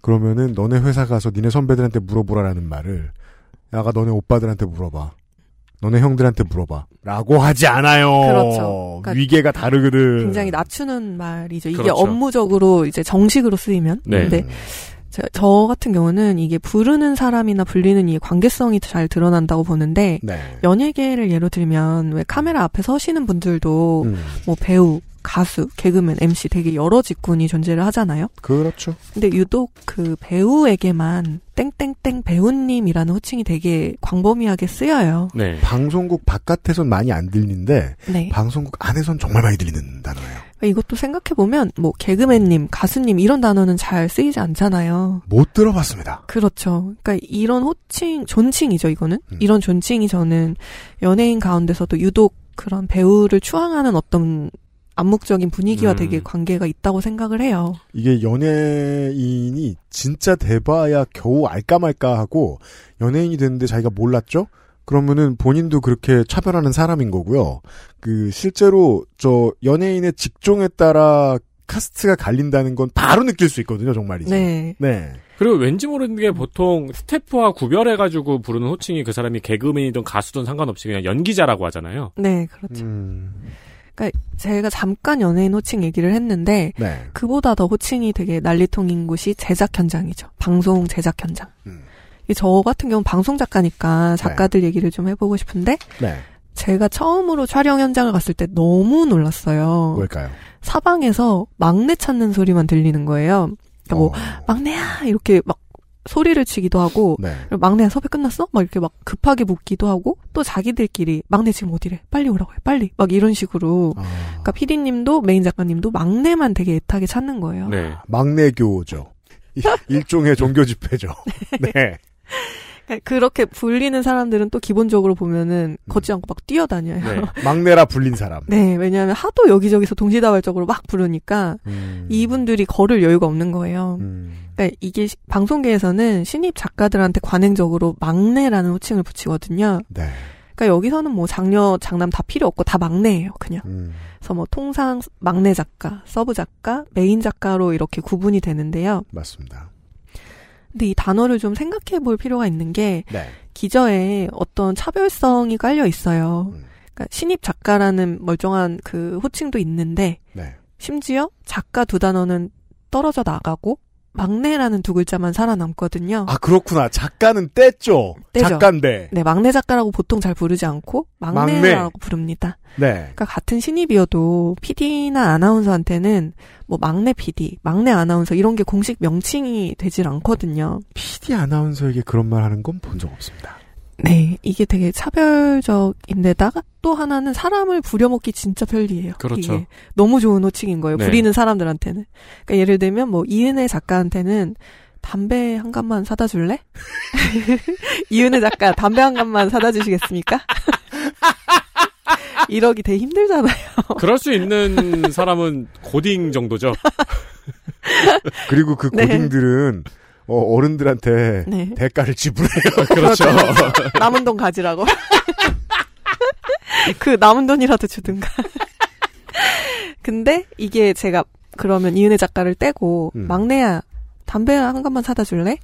그러면은 너네 회사 가서 니네 선배들한테 물어보라라는 말을 야가 너네 오빠들한테 물어봐. 너네 형들한테 물어봐. 라고 하지 않아요. 그렇죠. 그러니까 위계가 다르거든. 굉장히 낮추는 말이죠. 이게 그렇죠. 업무적으로 이제 정식으로 쓰이면. 네. 근데 저, 저 같은 경우는 이게 부르는 사람이나 불리는 이 관계성이 잘 드러난다고 보는데 네. 연예계를 예로 들면 왜 카메라 앞에 서시는 분들도 음, 뭐 배우, 가수, 개그맨, MC 되게 여러 직군이 존재를 하잖아요. 그렇죠. 근데 유독 그 배우에게만 땡땡땡 배우님이라는 호칭이 되게 광범위하게 쓰여요. 네. 방송국 바깥에선 많이 안 들리는데 네. 방송국 안에선 정말 많이 들리는 단어예요. 이것도 생각해 보면 뭐 개그맨님, 가수님 이런 단어는 잘 쓰이지 않잖아요. 못 들어봤습니다. 그렇죠. 그러니까 이런 호칭, 존칭이죠, 이거는. 음. 이런 존칭이 저는 연예인 가운데서도 유독 그런 배우를 추앙하는 어떤 암묵적인 분위기와 음. 되게 관계가 있다고 생각을 해요. 이게 연예인이 진짜 돼봐야 겨우 알까 말까 하고 연예인이 됐는데 자기가 몰랐죠? 그러면은 본인도 그렇게 차별하는 사람인 거고요. 그 실제로 저 연예인의 직종에 따라 카스트가 갈린다는 건 바로 느낄 수 있거든요, 정말이지. 네. 네. 그리고 왠지 모르는 게 보통 스태프와 구별해가지고 부르는 호칭이 그 사람이 개그맨이든 가수든 상관없이 그냥 연기자라고 하잖아요. 네, 그렇죠. 음, 그러니까 제가 잠깐 연예인 호칭 얘기를 했는데 네. 그보다 더 호칭이 되게 난리통인 곳이 제작 현장이죠. 방송 제작 현장. 음. 이저 같은 경우 는 방송 작가니까 작가들 얘기를 좀 해보고 싶은데 네. 제가 처음으로 촬영 현장을 갔을 때 너무 놀랐어요. 뭘까요? 사방에서 막내 찾는 소리만 들리는 거예요. 그러니까 뭐 어, 막내야 이렇게 막 소리를 치기도 하고 네. 막내야 섭외 끝났어? 막 이렇게 막 급하게 묻기도 하고 또 자기들끼리 막내 지금 어디래? 빨리 오라고 해. 빨리. 막 이런 식으로. 어, 그러니까 PD님도 메인 작가님도 막내만 되게 애타게 찾는 거예요. 네. 막내 교죠. 이- [laughs] 일종의 종교 집회죠. [laughs] 네. 그렇게 불리는 사람들은 또 기본적으로 보면은 걷지 않고 막 뛰어다녀요. 네. [laughs] 막내라 불린 사람. 네, 왜냐하면 하도 여기저기서 동시다발적으로 막 부르니까 음. 이분들이 걸을 여유가 없는 거예요. 그러니까 이게 시- 방송계에서는 신입 작가들한테 관행적으로 막내라는 호칭을 붙이거든요. 네. 그러니까 여기서는 뭐 장녀, 장남 다 필요 없고 다 막내예요, 그냥. 음. 그래서 뭐 통상 막내 작가, sub 작가, 메인 작가로 이렇게 구분이 되는데요. 맞습니다. 근데 이 단어를 좀 생각해 볼 필요가 있는 게 네. 기저에 어떤 차별성이 깔려 있어요. 음. 그러니까 신입 작가라는 멀쩡한 그 호칭도 있는데 네. 심지어 작가 두 단어는 떨어져 나가고 막내라는 두 글자만 살아남거든요. 아 그렇구나. 작가는 떼죠. 떼죠. 작가인데. 네, 막내 작가라고 보통 잘 부르지 않고 막내라고 막내. 부릅니다. 네. 그러니까 같은 신입이어도 PD나 아나운서한테는 뭐 막내 PD, 막내 아나운서 이런 게 공식 명칭이 되질 않거든요. PD 아나운서에게 그런 말 하는 건 본 적 없습니다. 네, 이게 되게 차별적인데다가 또 하나는 사람을 부려먹기 진짜 편리해요. 그렇죠. 이게 너무 좋은 호칭인 거예요. 네. 부리는 사람들한테는. 그러니까 예를 들면 뭐 이은혜 작가한테는 담배 한 갑만 사다 줄래? [laughs] 이은혜 작가 담배 한 갑만 사다 주시겠습니까? [laughs] 이러기 되게 힘들잖아요. 그럴 수 있는 사람은 고딩 정도죠. 그리고 그 네. 고딩들은 어, 어 른들한테 네. 대가를 지불해요. 그렇죠. [laughs] 남은 돈 가지라고. [laughs] 그 남은 돈이라도 주든가. [laughs] 근데 이게 제가 그러면 이은혜 작가를 떼고 음. 막내야 담배 한 갑만 사다 줄래?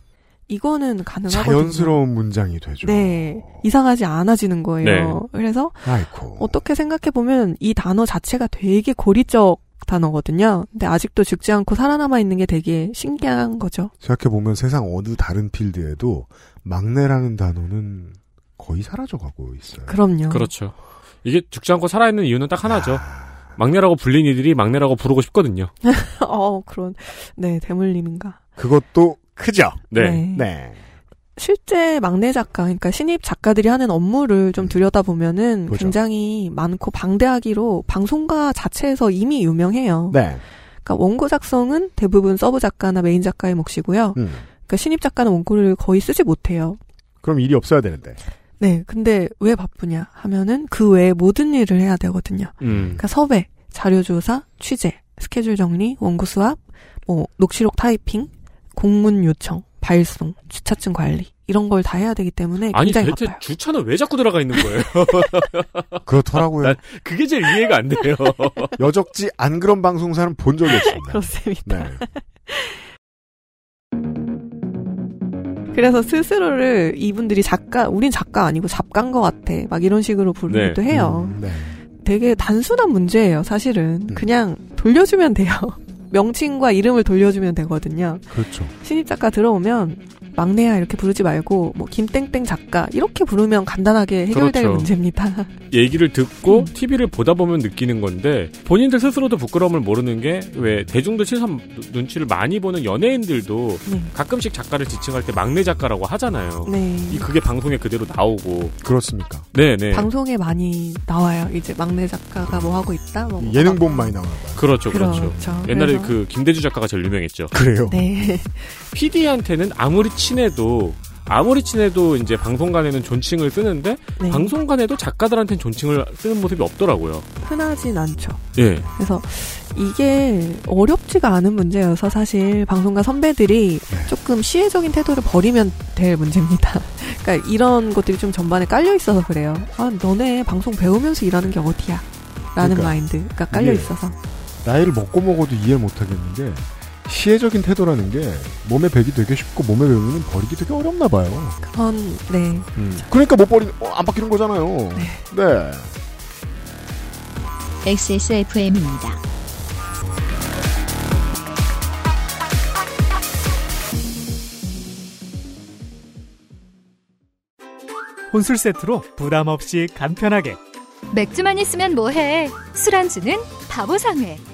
이거는 가능하거든요. 자연스러운 문장이 되죠. 네. 이상하지 않아지는 거예요. 네. 그래서 아이고. 어떻게 생각해 보면 이 단어 자체가 되게 고리적 단어거든요. 근데 아직도 죽지 않고 살아남아 있는 게 되게 신기한 거죠. 생각해보면 세상 어느 다른 필드에도 막내라는 단어는 거의 사라져가고 있어요. 그럼요. 그렇죠. 이게 죽지 않고 살아있는 이유는 딱 하나죠. 아. 막내라고 불린 이들이 막내라고 부르고 싶거든요. [laughs] 어, 그런 네, 대물림인가. 그것도 크죠. 네. 네. 네. 실제 막내 작가, 그러니까 신입 작가들이 하는 업무를 좀 들여다보면은 그죠. 굉장히 많고 방대하기로 방송가 자체에서 이미 유명해요. 네. 그러니까 원고 작성은 대부분 sub 작가나 메인 작가의 몫이고요. 음. 그러니까 신입 작가는 원고를 거의 쓰지 못해요. 그럼 일이 없어야 되는데. 네, 근데 왜 바쁘냐 하면은 그 외에 모든 일을 해야 되거든요. 음. 그러니까 섭외, 자료 조사, 취재, 스케줄 정리, 원고 수합, 뭐 녹취록 타이핑, 공문 요청, 발송, 주차증 관리 이런 걸 다 해야 되기 때문에 아니 굉장히 대체 바빠요. 주차는 왜 자꾸 들어가 있는 거예요? [laughs] 그렇더라고요. 난 그게 제일 이해가 안 돼요. [laughs] 여적지 안 그런 방송사는 본 적이 없습니다. 그렇습니다. 네. [laughs] 그래서 스스로를 이분들이 작가, 우린 작가 아니고 작가인 것 같아. 막 이런 식으로 부르기도 네. 해요. 음, 네. 되게 단순한 문제예요, 사실은. 음. 그냥 돌려주면 돼요. 명칭과 이름을 돌려주면 되거든요. 그렇죠. 신입 작가 들어오면 막내야 이렇게 부르지 말고 뭐 김땡땡 작가 이렇게 부르면 간단하게 해결될 그렇죠. 문제입니다. [laughs] 얘기를 듣고 음. TV를 보다 보면 느끼는 건데 본인들 스스로도 부끄러움을 모르는 게 왜 대중들 시선 눈치를 많이 보는 연예인들도 네. 가끔씩 작가를 지칭할 때 막내 작가라고 하잖아요. 네. 이 그게 방송에 그대로 나오고 그렇습니까? 네 네 방송에 많이 나와요. 이제 막내 작가가 뭐 하고 있다. 뭐 예능 본 많이 나와요. 그렇죠 그렇죠. 그렇죠. 옛날에 그래서- 그 김대주 작가가 제일 유명했죠. 그래요. 네. [laughs] PD한테는 아무리 친해도 아무리 친해도 이제 방송간에는 존칭을 쓰는데 네. 방송간에도 작가들한테는 존칭을 쓰는 모습이 없더라고요. 흔하진 않죠. 예. 그래서 이게 어렵지가 않은 문제여서 사실 방송가 선배들이 네. 조금 시혜적인 태도를 버리면 될 문제입니다. [laughs] 그러니까 이런 것들이 좀 전반에 깔려 있어서 그래요. 아, 너네 방송 배우면서 일하는 게 어디야? 라는 그러니까 마인드가 깔려 있어서. 나이를 먹고 먹어도 이해 못 하겠는 게 시혜적인 태도라는 게 몸에 배기 되게 쉽고 몸에 배우면 버리기 되게 어렵나 봐요. 그건, 네. 그러니까 못 버리, 어, 안 바뀌는 거잖아요. 네. XSFM입니다. 혼술 세트로 부담 없이 간편하게 맥주만 있으면 뭐해? 술안주는 바보상회.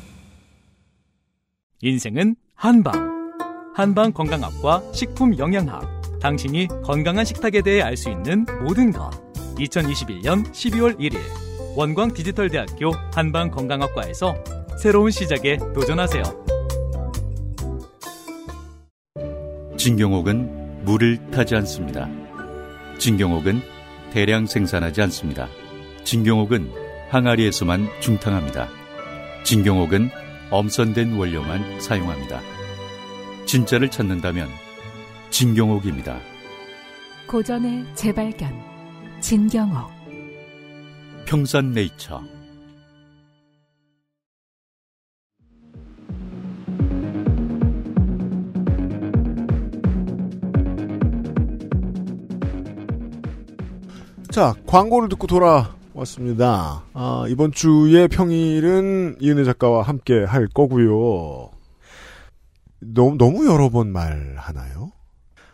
인생은 한방. 한방 건강학과 식품 영양학. 당신이 건강한 식탁에 대해 알 수 있는 모든 것. 2021년 12월 1일 원광 디지털대학교 한방 건강학과에서 새로운 시작에 도전하세요. 진경옥은 물을 타지 않습니다. 진경옥은 대량 생산하지 않습니다. 진경옥은 항아리에서만 중탕합니다. 진경옥은 엄선된 원료만 사용합니다. 진짜를 찾는다면 진경옥입니다. 고전의 재발견 진경옥 평산네이처 자, 광고를 듣고 돌아 왔습니다. 아, 이번 주의 평일은 이은혜 작가와 함께 할 거고요. 너무, 너무 여러 번 말하나요?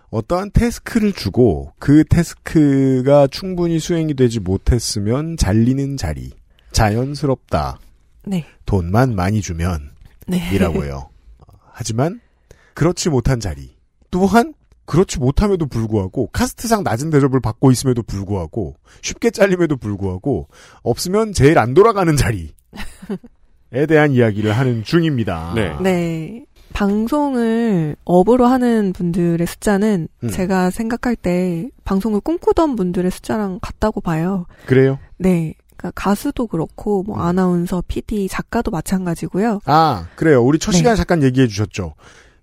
어떠한 태스크를 주고 그 태스크가 충분히 수행이 되지 못했으면 잘리는 자리. 자연스럽다. 네. 돈만 많이 주면. 네. 이라고요. 하지만 그렇지 못한 자리. 또한 그렇지 못함에도 불구하고 카스트상 낮은 대접을 받고 있음에도 불구하고 쉽게 잘림에도 불구하고 없으면 제일 안 돌아가는 자리에 대한 이야기를 하는 중입니다. 네. 네. 방송을 업으로 하는 분들의 숫자는 음. 제가 생각할 때 방송을 꿈꾸던 분들의 숫자랑 같다고 봐요. 그래요? 네. 그러니까 가수도 그렇고 뭐 아나운서, PD, 작가도 마찬가지고요. 아, 그래요. 우리 첫 네. 시간에 잠깐 얘기해 주셨죠.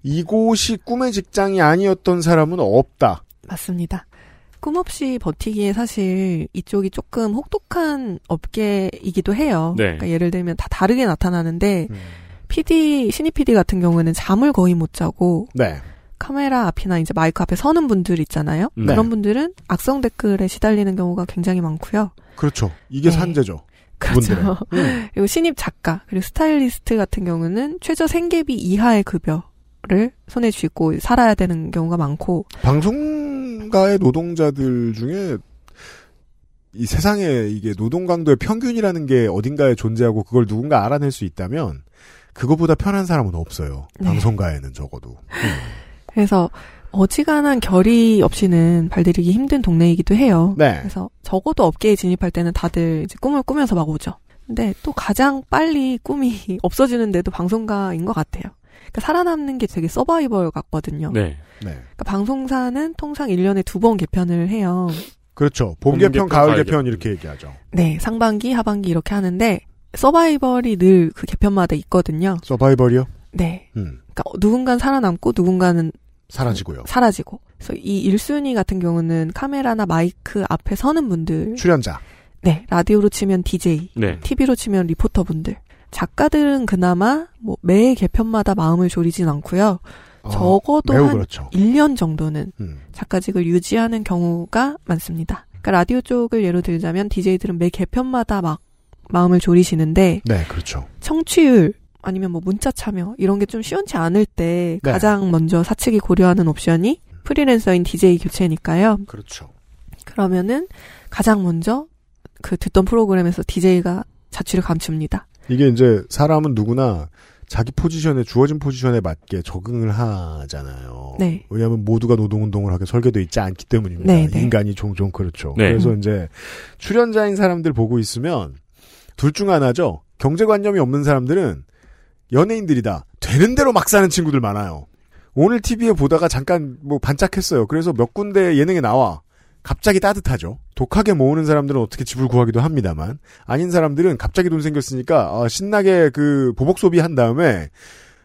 이곳이 꿈의 직장이 아니었던 사람은 없다. 맞습니다. 꿈 없이 버티기에 사실 이쪽이 조금 혹독한 업계이기도 해요. 네. 그러니까 예를 들면 다 다르게 나타나는데 음. PD 신입 PD 같은 경우에는 잠을 거의 못 자고 네. 카메라 앞이나 이제 마이크 앞에 서는 분들 있잖아요. 네. 그런 분들은 악성 댓글에 시달리는 경우가 굉장히 많고요. 그렇죠. 이게 네. 산재죠. 그렇죠. 음. [laughs] 그리고 신입 작가 그리고 스타일리스트 같은 경우는 최저 생계비 이하의 급여 를 손에 쥐고 살아야 되는 경우가 많고 방송가의 노동자들 중에 이 세상에 이게 노동 강도의 평균이라는 게 어딘가에 존재하고 그걸 누군가 알아낼 수 있다면 그거보다 편한 사람은 없어요. 네. 방송가에는 적어도. 그래서 어지간한 결의 없이는 발들이기 힘든 동네이기도 해요. 네. 그래서 적어도 업계에 진입할 때는 다들 이제 꿈을 꾸면서 막 오죠. 근데 또 가장 빨리 꿈이 [laughs] 없어지는데도 방송가인 것 같아요. 그러니까 살아남는 게 되게 서바이벌 같거든요. 네. 네. 그러니까 방송사는 통상 1년에 두 번 개편을 해요. 그렇죠. 봄 봄 개편, 개편, 가을 개편. 이렇게 얘기하죠. 네, 상반기, 하반기 이렇게 하는데 서바이벌이 늘 그 개편마다 있거든요. 서바이벌이요? 네. 음. 그러니까 누군가는 살아남고 누군가는 사라지고요. 사라지고. 그래서 이 1순위 같은 경우는 카메라나 마이크 앞에 서는 분들. 출연자. 네. 라디오로 치면 DJ. 네. TV로 치면 리포터분들. 작가들은 그나마 뭐 매 개편마다 마음을 졸이진 않고요. 어, 적어도 한 그렇죠. 1년 정도는 음. 작가직을 유지하는 경우가 많습니다. 그러니까 라디오 쪽을 예로 들자면 DJ들은 매 개편마다 막 마음을 졸이시는데 네, 그렇죠. 청취율 아니면 뭐 문자 참여 이런 게 좀 시원치 않을 때 네. 가장 먼저 사측이 고려하는 옵션이 프리랜서인 DJ 교체니까요. 그렇죠. 그러면은 가장 먼저 그 듣던 프로그램에서 DJ가 자취를 감춥니다. 이게 이제 사람은 누구나 자기 포지션에 주어진 포지션에 맞게 적응을 하잖아요. 네. 왜냐하면 모두가 노동운동을 하게 설계돼 있지 않기 때문입니다. 네, 네. 인간이 종종 그렇죠. 네. 그래서 이제 출연자인 사람들 보고 있으면 둘 중 하나죠. 경제관념이 없는 사람들은 연예인들이다. 되는 대로 막 사는 친구들 많아요. 오늘 TV에 보다가 잠깐 뭐 반짝했어요. 그래서 몇 군데 예능에 나와. 갑자기 따뜻하죠. 독하게 모으는 사람들은 어떻게 집을 구하기도 합니다만 아닌 사람들은 갑자기 돈 생겼으니까 어, 신나게 그 보복 소비한 다음에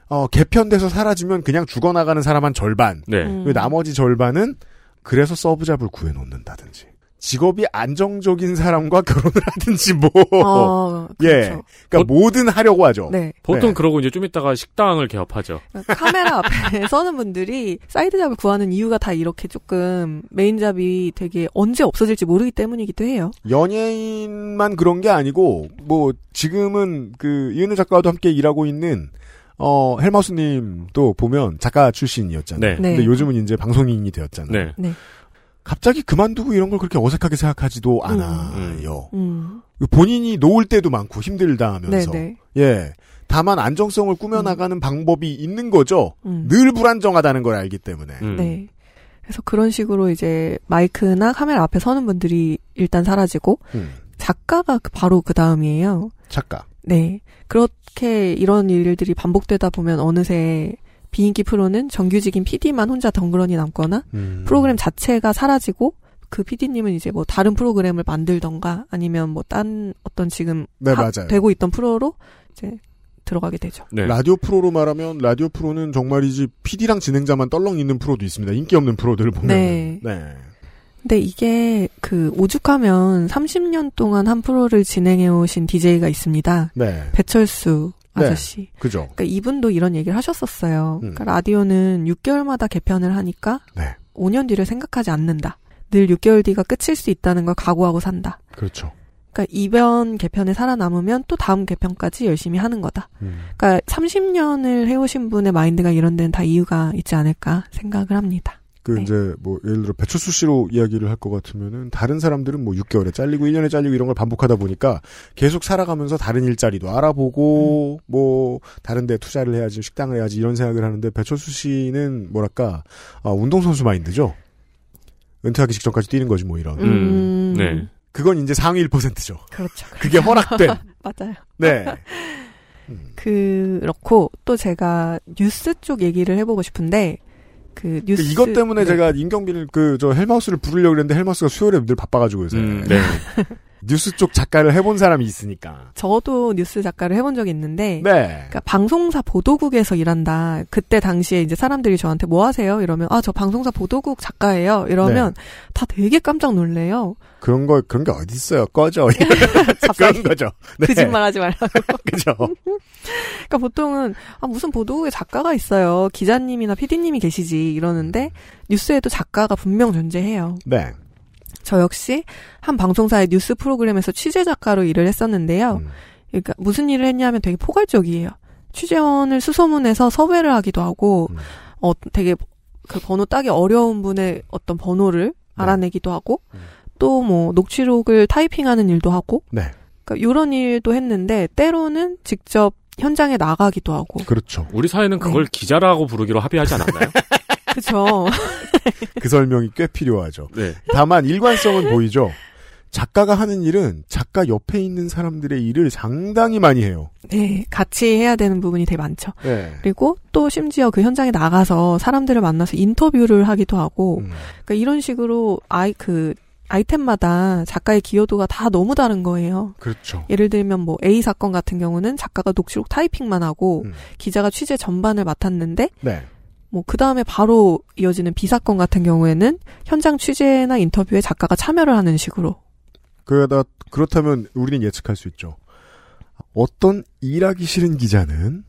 어, 개편돼서 사라지면 그냥 죽어나가는 사람 한 절반. 네. 음. 나머지 절반은 그래서 서브잡을 구해놓는다든지 직업이 안정적인 사람과 [laughs] 결혼을 하든지 뭐 어, 예, 그렇죠. 그러니까 뭐든 하려고 하죠. 네. 보통 네. 그러고 이제 좀 이따가 식당을 개업하죠. 카메라 앞에 [laughs] 서는 분들이 side job을 구하는 이유가 다 이렇게 조금 main job이 되게 언제 없어질지 모르기 때문이기도 해요. 연예인만 그런 게 아니고 뭐 지금은 그 이은혜 작가와도 함께 일하고 있는 어 헬마우스님도 보면 작가 출신이었잖아요. 네. 네. 근데 요즘은 이제 방송인이 되었잖아요. 네. 네. 갑자기 그만두고 이런 걸 그렇게 어색하게 생각하지도 않아요. 음. 본인이 놓을 때도 많고 힘들다 하면서. 네네. 예. 다만 안정성을 꾸며나가는 방법이 있는 거죠. 음. 늘 불안정하다는 걸 알기 때문에. 네. 그래서 그런 식으로 이제 마이크나 카메라 앞에 서는 분들이 일단 사라지고 음. 작가가 그- 바로 그 다음이에요. 작가. 네. 그렇게 이런 일들이 반복되다 보면 어느새 비인기 프로는 정규직인 PD만 혼자 덩그러니 남거나 음. 프로그램 자체가 사라지고 그 PD님은 이제 뭐 다른 프로그램을 만들던가 아니면 뭐 딴 어떤 지금 네, 하- 맞아요. 되고 있던 프로로 이제 들어가게 되죠. 네. 라디오 프로로 말하면 라디오 프로는 정말이지 PD랑 진행자만 떨렁 있는 프로도 있습니다. 인기 없는 프로들을 보면. 네. 근데 이게 그 오죽하면 30년 동안 한 프로를 진행해 오신 DJ가 있습니다. 네. 배철수 네. 아저씨. 그죠. 그러니까 이분도 이런 얘기를 하셨었어요. 음. 그러니까 라디오는 6개월마다 개편을 하니까 네. 5년 뒤를 생각하지 않는다. 늘 6개월 뒤가 끝일 수 있다는 걸 각오하고 산다. 그렇죠. 그러니까 이번 개편에 살아남으면 또 다음 개편까지 열심히 하는 거다. 음. 그러니까 30년을 해오신 분의 마인드가 이런 데는 다 이유가 있지 않을까 생각을 합니다. 그 이제 뭐 예를 들어 배철수 씨로 이야기를 할 것 같으면은 다른 사람들은 뭐 6개월에 잘리고 1년에 잘리고 이런 걸 반복하다 보니까 계속 살아가면서 다른 일자리도 알아보고 뭐 다른 데 투자를 해야지 식당을 해야지 이런 생각을 하는데 배철수 씨는 뭐랄까 아, 운동선수 마인드죠. 은퇴하기 직전까지 뛰는 거지 뭐 이런. 음. 네. 그건 이제 상위 1%죠. 그렇죠. 그게 허락된. [laughs] 맞아요. 네. 그렇고 또 제가 뉴스 쪽 얘기를 해보고 싶은데 그 뉴스 이것 때문에 네. 제가 임경빈을 그 저 헬마우스를 부르려고 그랬는데 헬마우스가 수요일에 늘 바빠가지고 요새 음, 네. [laughs] 뉴스 쪽 작가를 해본 사람이 있으니까. 저도 뉴스 작가를 해본 적이 있는데 네. 그러니까 방송사 보도국에서 일한다. 그때 당시에 이제 사람들이 저한테 뭐 하세요? 이러면 아 저 방송사 보도국 작가예요. 이러면 네. 다 되게 깜짝 놀래요. 그런 거 그런 게 어디 있어요? 꺼져. [laughs] 그런 거죠. 네. 거짓말하지 말라고. [laughs] 그죠. 그러니까 보통은 아 무슨 보도국에 작가가 있어요. 기자님이나 PD님이 계시지 이러는데 뉴스에도 작가가 분명 존재해요. 네. 저 역시 한 방송사의 뉴스 프로그램에서 취재 작가로 일을 했었는데요. 음. 그러니까 무슨 일을 했냐면 되게 포괄적이에요. 취재원을 수소문해서 섭외를 하기도 하고 음. 어 되게 그 번호 따기 어려운 분의 어떤 번호를 네. 알아내기도 하고 음. 또뭐 녹취록을 타이핑하는 일도 하고 네. 그러니까 이런 일도 했는데 때로는 직접 현장에 나가기도 하고 그렇죠. 우리 사회는 그걸 기자라고 부르기로 합의하지 않았나요? [laughs] 그렇죠. 그 설명이 꽤 필요하죠. 네. 다만 일관성은 보이죠. 작가가 하는 일은 작가 옆에 있는 사람들의 일을 상당히 많이 해요. 네, 같이 해야 되는 부분이 되게 많죠. 네. 그리고 또 심지어 그 현장에 나가서 사람들을 만나서 인터뷰를 하기도 하고, 음. 그러니까 이런 식으로 아이 그 아이템마다 작가의 기여도가 다 너무 다른 거예요. 그렇죠. 예를 들면 뭐 A 사건 같은 경우는 작가가 녹취록 타이핑만 하고 음. 기자가 취재 전반을 맡았는데 네. 뭐 그 다음에 바로 이어지는 B 사건 같은 경우에는 현장 취재나 인터뷰에 작가가 참여를 하는 식으로 그러다 그렇다면 우리는 예측할 수 있죠. 어떤 일하기 싫은 기자는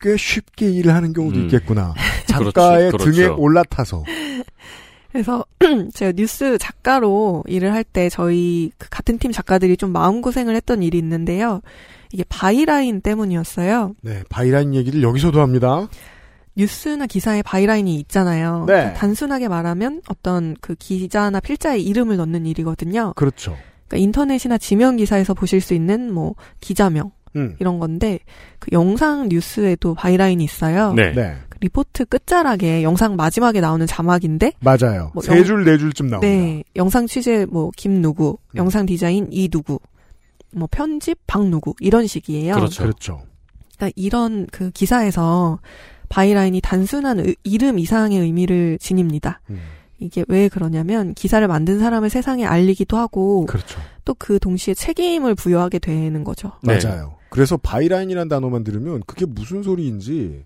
꽤 쉽게 일을 하는 경우도 음. 있겠구나. [laughs] 그렇죠, 작가의 그렇죠. 등에 올라타서. [laughs] 그래서 [clears throat] 제가 뉴스 작가로 일을 할 때 저희 그 같은 팀 작가들이 좀 마음고생을 했던 일이 있는데요. 이게 byline 때문이었어요. 네, byline 얘기를 여기서도 합니다. 뉴스나 기사에 byline이 있잖아요. 네. 그러니까 단순하게 말하면 어떤 그 기자나 필자의 이름을 넣는 일이거든요. 그렇죠. 그러니까 인터넷이나 지면 기사에서 보실 수 있는 뭐 기자명 음. 이런 건데 그 영상 뉴스에도 byline이 있어요. 네. 네. 그 리포트 끝자락에 영상 마지막에 나오는 자막인데 맞아요. 뭐세 영- 줄, 네 줄쯤 나옵니다. 네, 영상 취재 뭐 김 누구, 음. 영상 디자인 이 누구, 뭐 편집 박 누구 이런 식이에요. 그렇죠. 그렇죠. 그러니까 이런 그 기사에서 byline이 단순한 의- 이름 이상의 의미를 지닙니다. 음. 이게 왜 그러냐면 기사를 만든 사람을 세상에 알리기도 하고 그렇죠. 또 그 동시에 책임을 부여하게 되는 거죠. 네. 맞아요. 그래서 byline이라는 단어만 들으면 그게 무슨 소리인지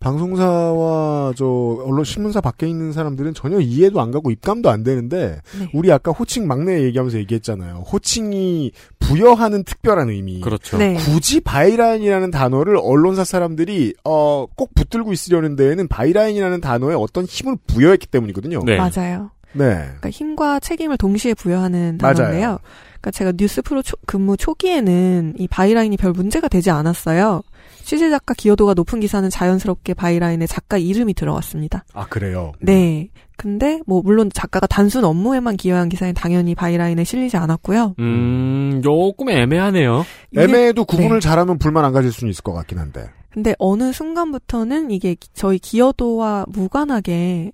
방송사와 저 언론 신문사 밖에 있는 사람들은 전혀 이해도 안 가고 실감도 안 되는데 네. 우리 아까 호칭 막내 얘기하면서 얘기했잖아요. 호칭이 부여하는 특별한 의미. 그렇죠. 네. 굳이 byline이라는 단어를 언론사 사람들이 어, 꼭 붙들고 있으려는 데에는 byline이라는 단어에 어떤 힘을 부여했기 때문이거든요. 네. 맞아요. 네. 그러니까 힘과 책임을 동시에 부여하는 맞아요. 단어인데요. 그러니까 제가 뉴스 프로 초- 근무 초기에는 이 byline이 별 문제가 되지 않았어요. 취재 작가 기여도가 높은 기사는 자연스럽게 byline에 작가 이름이 들어갔습니다. 아 그래요. 네. 근데 뭐 물론 작가가 단순 업무에만 기여한 기사는 당연히 byline에 실리지 않았고요. 음, 조금 애매하네요. 애매해도 구분을 네. 잘하면 불만 안 가질 수는 있을 것 같긴 한데. 근데 어느 순간부터는 이게 기- 저희 기여도와 무관하게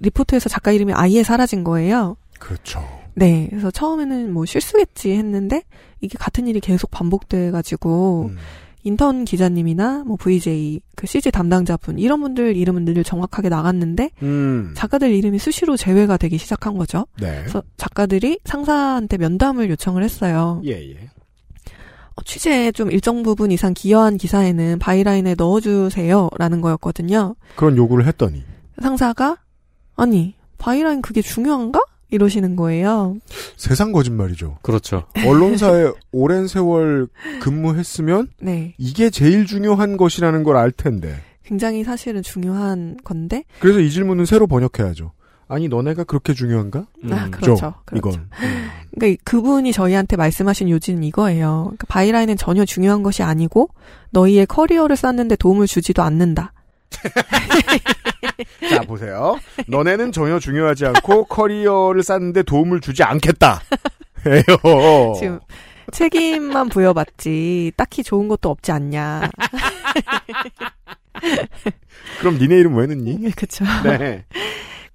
리포트에서 작가 이름이 아예 사라진 거예요. 그렇죠. 네. 그래서 처음에는 뭐 실수겠지 했는데 이게 같은 일이 계속 반복돼가지고 음. 인턴 기자님이나 뭐 VJ 그 CG 담당자분 이런 분들 이름은 늘 정확하게 나갔는데 음. 작가들 이름이 수시로 제외가 되기 시작한 거죠. 네. 그래서 작가들이 상사한테 면담을 요청을 했어요. 예, 예. 어, 취재에 좀 일정 부분 이상 기여한 기사에는 byline에 넣어주세요라는 거였거든요. 그런 요구를 했더니. 상사가 아니 byline 그게 중요한가? 이러시는 거예요. 세상 거짓말이죠. 그렇죠. 언론사에 [laughs] 오랜 세월 근무했으면 네, 이게 제일 중요한 것이라는 걸 알 텐데. 굉장히 사실은 중요한 건데. 그래서 이 질문은 새로 번역해야죠. 아니 너네가 그렇게 중요한가? 아 그렇죠. 죠, 그렇죠. 이건. 그러니까 그분이 저희한테 말씀하신 요지는 이거예요. 그러니까 byline은 전혀 중요한 것이 아니고 너희의 커리어를 쌓는데 도움을 주지도 않는다. [laughs] 자 보세요. 너네는 전혀 중요하지 않고 커리어를 쌓는데 도움을 주지 않겠다. 에요. 지금 책임만 부여받지 딱히 좋은 것도 없지 않냐. [laughs] 그럼 니네 이름 왜 넣니? 그렇죠. 네.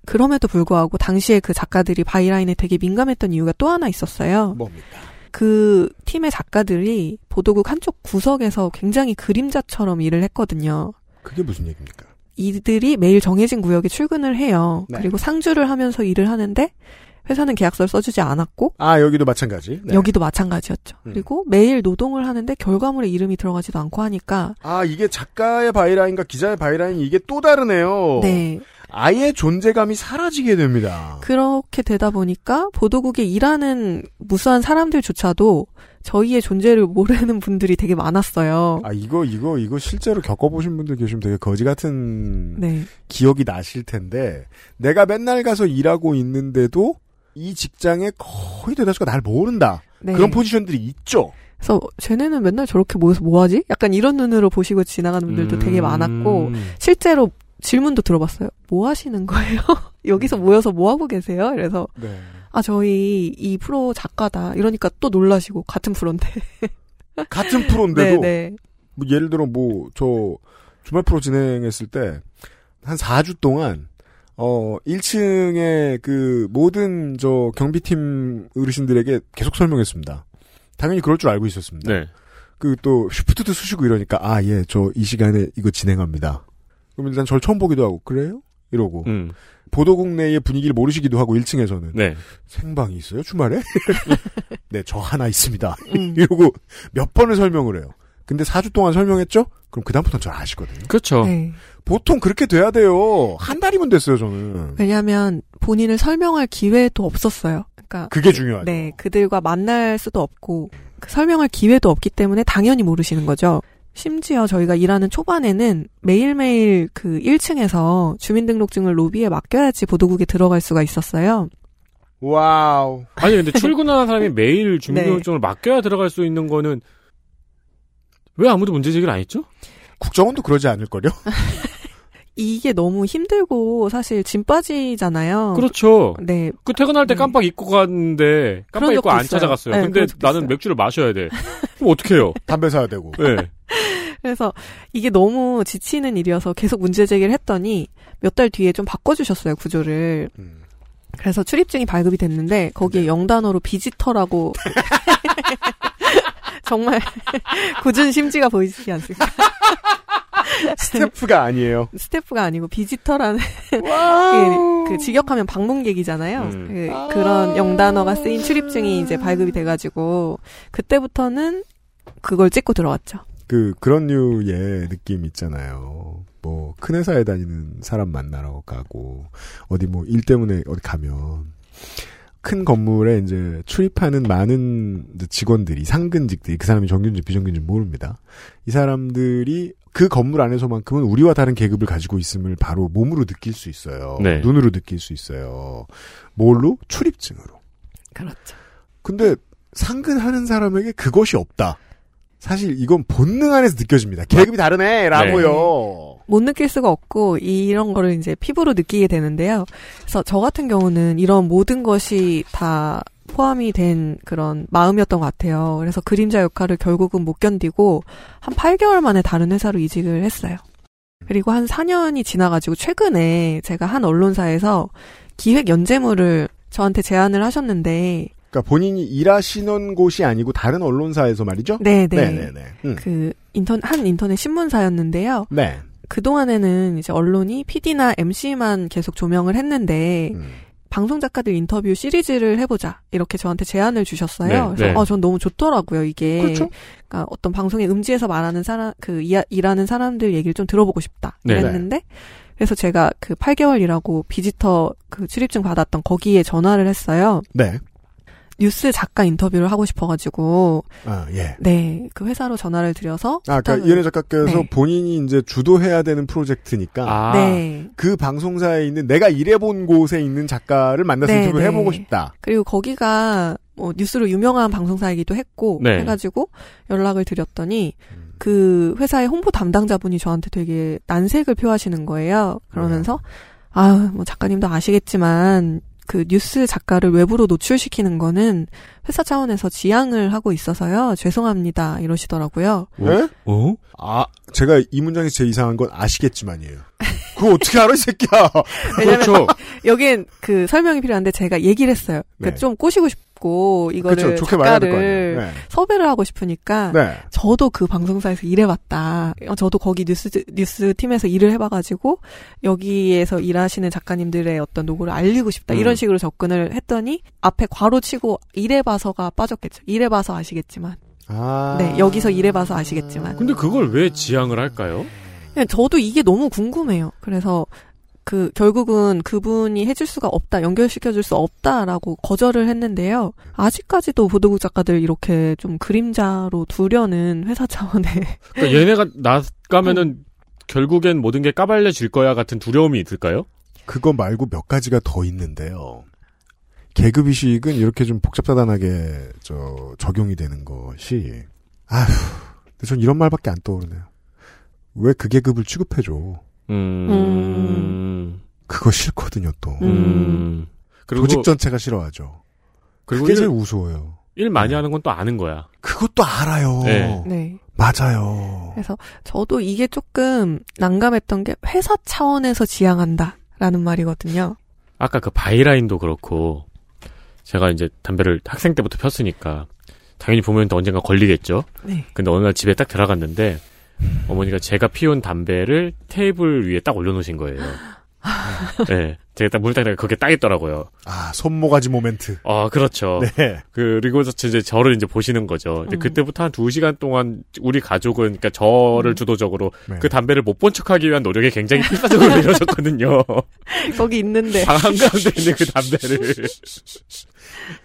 그럼에도 불구하고 당시에 그 작가들이 byline에 되게 민감했던 이유가 또 하나 있었어요. 뭡니까? 그 팀의 작가들이 보도국 한쪽 구석에서 굉장히 그림자처럼 일을 했거든요. 그게 무슨 얘기입니까? 이들이 매일 정해진 구역에 출근을 해요. 네. 그리고 상주를 하면서 일을 하는데 회사는 계약서를 써주지 않았고 아 여기도 마찬가지. 네. 여기도 마찬가지였죠. 음. 그리고 매일 노동을 하는데 결과물에 이름이 들어가지도 않고 하니까 아 이게 작가의 byline과 기자의 byline 이게 또 다르네요. 네 아예 존재감이 사라지게 됩니다. 그렇게 되다 보니까 보도국에 일하는 무수한 사람들조차도 저희의 존재를 모르는 분들이 되게 많았어요. 아 이거 이거 이거 실제로 겪어보신 분들 계시면 되게 거지 같은 네. 기억이 나실 텐데 내가 맨날 가서 일하고 있는데도 이 직장에 거의 대다수가 날 모른다. 네. 그런 포지션들이 있죠. 그래서 쟤네는 맨날 저렇게 모여서 뭐하지? 약간 이런 눈으로 보시고 지나가는 분들도 되게 많았고 음. 실제로 질문도 들어봤어요. 뭐 하시는 거예요? [laughs] 여기서 모여서 뭐 하고 계세요? 그래서 네. 아 저희 이 프로 작가다 이러니까 또 놀라시고 같은 프로인데. [laughs] 같은 프로인데도 네, 네. 뭐 예를 들어 뭐 저 주말 프로 진행했을 때 한 4주 동안 어 1층에 그 모든 저 경비팀 어르신들에게 계속 설명했습니다. 당연히 그럴 줄 알고 있었습니다. 네. 그또 쉬프트도 쓰시고 이러니까 아 예 저 이 시간에 이거 진행합니다. 그럼 일단 절 처음 보기도 하고 그래요? 이러고 음. 보도국 내의 분위기를 모르시기도 하고 1층에서는 네. 생방이 있어요 주말에? [laughs] 네 저 하나 있습니다. 음. [laughs] 이러고 몇 번을 설명을 해요. 근데 4주 동안 설명했죠? 그럼 그다음부터는 절 아시거든요. 그렇죠. 네. 보통 그렇게 돼야 돼요. 한 달이면 됐어요, 저는. 왜냐하면 본인을 설명할 기회도 없었어요. 그러니까 그게 중요하죠. 네, 그들과 만날 수도 없고 그 설명할 기회도 없기 때문에 당연히 모르시는 거죠. 심지어 저희가 일하는 초반에는 매일매일 그 1층에서 주민등록증을 로비에 맡겨야지 보도국에 들어갈 수가 있었어요. 와우. 아니 근데 출근하는 사람이 매일 네. 주민등록증을 맡겨야 들어갈 수 있는 거는 왜 아무도 문제 제기를 안 했죠? 국정원도 그러지 않을걸요? [laughs] 이게 너무 힘들고 사실 짐 빠지잖아요. 그렇죠. 네. 그 퇴근할 때 깜빡 잊고 갔는데 깜빡 잊고 안 있어요. 찾아갔어요. 네, 근데 나는 있어요. 맥주를 마셔야 돼. 그럼 어떡해요? 담배 사야 되고. 네. [laughs] 그래서 이게 너무 지치는 일이어서 계속 문제 제기를 했더니 몇 달 뒤에 좀 바꿔주셨어요 구조를. 음. 그래서 출입증이 발급이 됐는데 거기에 네. 영단어로 visitor라고 [laughs] 정말 [laughs] 굳은 심지가 보이시지 않습니까? [laughs] 스태프가 아니에요. 스태프가 아니고 visitor라는. 그, 그 직역하면 방문객이잖아요. 음. 그, 그런 영단어가 쓰인 출입증이 이제 발급이 돼가지고 그때부터는 그걸 찍고 들어왔죠. 그, 그런 류의 느낌 있잖아요. 뭐, 큰 회사에 다니는 사람 만나러 가고, 어디 뭐, 일 때문에 어디 가면, 큰 건물에 이제 출입하는 많은 직원들이, 상근직들이, 그 사람이 정규직, 비정규직 모릅니다. 이 사람들이 그 건물 안에서만큼은 우리와 다른 계급을 가지고 있음을 바로 몸으로 느낄 수 있어요. 네. 눈으로 느낄 수 있어요. 뭘로? 출입증으로. 그렇죠. 근데 상근하는 사람에게 그것이 없다. 사실 이건 본능 안에서 느껴집니다. 계급이 다르네, 라고요. 못 느낄 수가 없고 이런 거를 이제 피부로 느끼게 되는데요. 그래서 저 같은 경우는 이런 모든 것이 다 포함이 된 그런 마음이었던 것 같아요. 그래서 그림자 역할을 결국은 못 견디고 한 8개월 만에 다른 회사로 이직을 했어요. 그리고 한 4년이 지나가지고 최근에 제가 한 언론사에서 기획 연재물을 저한테 제안을 하셨는데 그러니까 본인이 일하시는 곳이 아니고 다른 언론사에서 말이죠? 네네. 네네네. 음. 그 인턴 한 인터넷 신문사였는데요. 네. 그 동안에는 이제 언론이 PD나 MC만 계속 조명을 했는데 음. 방송 작가들 인터뷰 시리즈를 해보자 이렇게 저한테 제안을 주셨어요. 네, 그래서 네. 어, 전 너무 좋더라고요 이게. 그렇죠. 그러니까 어떤 방송의 음지에서 말하는 사람 그 이- 일하는 사람들 얘기를 좀 들어보고 싶다 네. 이랬는데 그래서 제가 그 8개월 일하고 비지터 그 출입증 받았던 거기에 전화를 했어요. 네. 뉴스 작가 인터뷰를 하고 싶어가지고 아, 예. 네 그 회사로 전화를 드려서 아, 그러니까 부탁을- 이현애 작가께서 네. 본인이 이제 주도해야 되는 프로젝트니까 아. 네. 그 방송사에 있는 내가 일해본 곳에 있는 작가를 만나서 네, 인터뷰를 네. 해보고 싶다. 그리고 거기가 뭐 뉴스로 유명한 방송사이기도 했고 네. 해가지고 연락을 드렸더니 그 회사의 홍보 담당자분이 저한테 되게 난색을 표하시는 거예요. 그러면서 아유 뭐 작가님도 아시겠지만 그 뉴스 작가를 외부로 노출시키는 거는 회사 차원에서 지양을 하고 있어서요 죄송합니다 이러시더라고요. 예? 어? 아, 제가 이 문장에서 제일 이상한 건 아시겠지만이에요. [laughs] 그거 어떻게 알아, 이 새끼야! 왜냐면 그렇죠. 여긴 그 설명이 필요한데 제가 얘기를 했어요. 네. 그좀 꼬시고 싶고 이거를 그쵸, 좋게 말해야 될거 아니에요. 작가를 네. 섭외를 하고 싶으니까 네. 저도 그 방송사에서 일해봤다. 어, 저도 거기 뉴스 뉴스 팀에서 일을 해봐가지고 여기에서 일하시는 작가님들의 어떤 노고를 알리고 싶다 음. 이런 식으로 접근을 했더니 앞에 괄호치고 일해봐서가 빠졌겠죠. 일해봐서 아시겠지만. 아. 네 여기서 일해봐서 아시겠지만. 근데 그걸 왜 지향을 할까요? 저도 이게 너무 궁금해요. 그래서 그 결국은 그분이 해줄 수가 없다, 연결시켜줄 수 없다라고 거절을 했는데요. 아직까지도 보도국 작가들 이렇게 좀 그림자로 두려는 회사 차원의 [laughs] 그러니까 얘네가 나가면은 결국엔 모든 게 까발려질 거야 같은 두려움이 있을까요? 그거 말고 몇 가지가 더 있는데요. 계급이식은 이렇게 좀 복잡다단하게 저 적용이 되는 것이 아휴, 근데 전 이런 말밖에 안 떠오르네요. 왜 그 계급을 취급해줘? 음. 그거 싫거든요, 또. 음. 그리고 조직 전체가 싫어하죠. 그리고 그게 일, 제일 우스워요. 일 많이 하는 건 또 아는 거야. 그것도 알아요. 네. 네. 맞아요. 그래서 저도 이게 조금 난감했던 게 회사 차원에서 지향한다라는 말이거든요. 아까 그 byline도 그렇고 제가 이제 담배를 학생 때부터 폈으니까 당연히 보면 또 언젠가 걸리겠죠. 네. 근데 어느 날 집에 딱 들어갔는데 어머니가 제가 피운 담배를 테이블 위에 딱 올려놓으신 거예요. [laughs] 네. 제가 딱 열니까 그게 딱 있더라고요. 아, 손모가지 모멘트. 아, 그렇죠. 네. 그리고 이제 저를 이제 보시는 거죠. 근데 음. 그때부터 한 두 시간 동안 우리 가족은, 그러니까 저를 음. 주도적으로 네. 그 담배를 못 본 척하기 위한 노력에 굉장히 필사적으로 [laughs] 이루어졌거든요. 거기 있는데 방 한가운데 있는 그 담배를.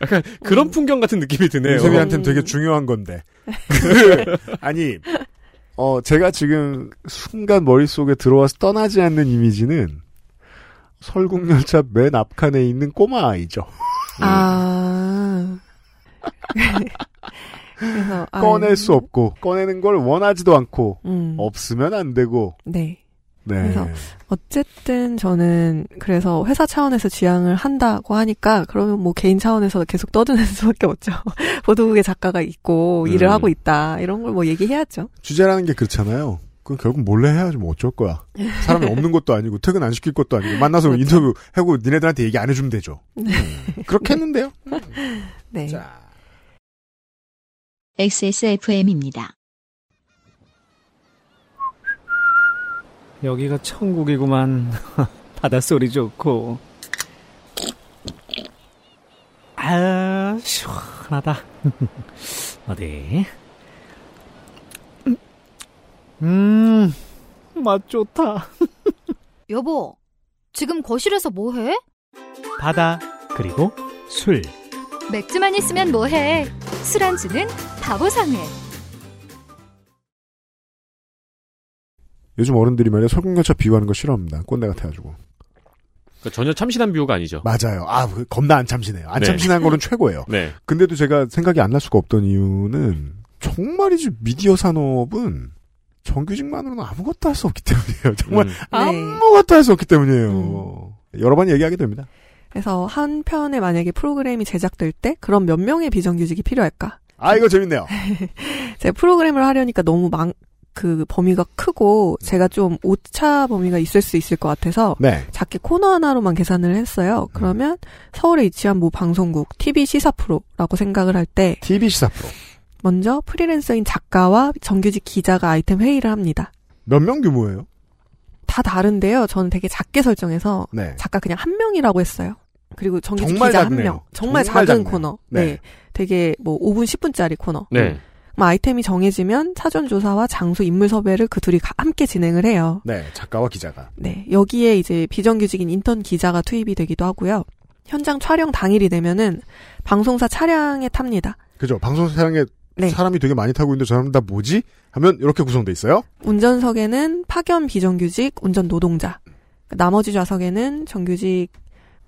약간 그런 풍경 같은 느낌이 드네요. 윤세미한테는 되게 중요한 건데. 그, [laughs] 아니, 어, 제가 지금 순간 머릿속에 들어와서 떠나지 않는 이미지는 설국열차 맨 앞칸에 있는 꼬마 아이죠. 아. 그래서 [laughs] 꺼낼 아유, 수 없고, 꺼내는 걸 원하지도 않고, 음. 없으면 안 되고, 네. 네. 그래서 어쨌든 저는 그래서 회사 차원에서 지향을 한다고 하니까 그러면 뭐 개인 차원에서 계속 떠드는 [laughs] 수밖에 없죠. [laughs] 보도국의 작가가 있고 일을 음. 하고 있다 이런 걸 뭐 얘기해야죠. 주제라는 게 그렇잖아요. 그건 결국 몰래 해야지 뭐 어쩔 거야. 사람이 없는 것도 아니고 퇴근 안 시킬 것도 아니고 만나서 그렇죠. 인터뷰 하고 니네들한테 얘기 안 해주면 되죠. 음. 그렇게 했는데요. 네. XSFM입니다. 여기가 천국이구만. [laughs] 바닷소리 좋고. 아, 시원하다. [laughs] 어디? 음, 맛 좋다. [laughs] 여보, 지금 거실에서 뭐해? 바다, 그리고 술. 맥주만 있으면 뭐해? 술안주는 바보상회. 요즘 어른들이 말이야 설국열차 비유하는 거 싫어합니다. 꼰대 같아가지고. 그러니까 전혀 참신한 비유가 아니죠. 맞아요. 아 그, 겁나 안 참신해요. 안 네. 참신한 거는 [laughs] 최고예요. 네. 근데도 제가 생각이 안 날 수가 없던 이유는 정말이지 미디어 산업은 정규직만으로는 아무것도 할 수 없기 때문이에요. [laughs] 정말 네. 아무것도 할 수 없기 때문이에요. 여러 번 얘기하게 됩니다. 그래서 한 편에 만약에 프로그램이 제작될 때 그럼 몇 명의 비정규직이 필요할까? 아, 이거 재밌네요. [laughs] 제가 프로그램을 하려니까 너무 망, 그 범위가 크고 제가 좀 오차 범위가 있을 수 있을 것 같아서 네. 작게 코너 하나로만 계산을 했어요. 그러면 서울에 위치한 모 방송국 TV 시사 프로라고 생각을 할 때 TV 시사 프로. 먼저 프리랜서인 작가와 정규직 기자가 아이템 회의를 합니다. 몇 명 규모예요? 다 다른데요. 저는 되게 작게 설정해서 네. 작가 그냥 한 명이라고 했어요. 그리고 정규직 기자 한 작네요. 명. 정말, 정말 작은 작네요. 코너. 네. 네. 되게 뭐 5분 10분짜리 코너. 네. 그럼 아이템이 정해지면 사전 조사와 장소 인물 섭외를 그 둘이 가- 함께 진행을 해요. 네, 작가와 기자가. 네. 여기에 이제 비정규직인 인턴 기자가 투입이 되기도 하고요. 현장 촬영 당일이 되면은 방송사 차량에 탑니다. 그죠. 방송사 차에 네. 사람이 되게 많이 타고 있는데 저 사람 다 뭐지? 하면 이렇게 구성돼 있어요. 운전석에는 파견 비정규직 운전 노동자. 나머지 좌석에는 정규직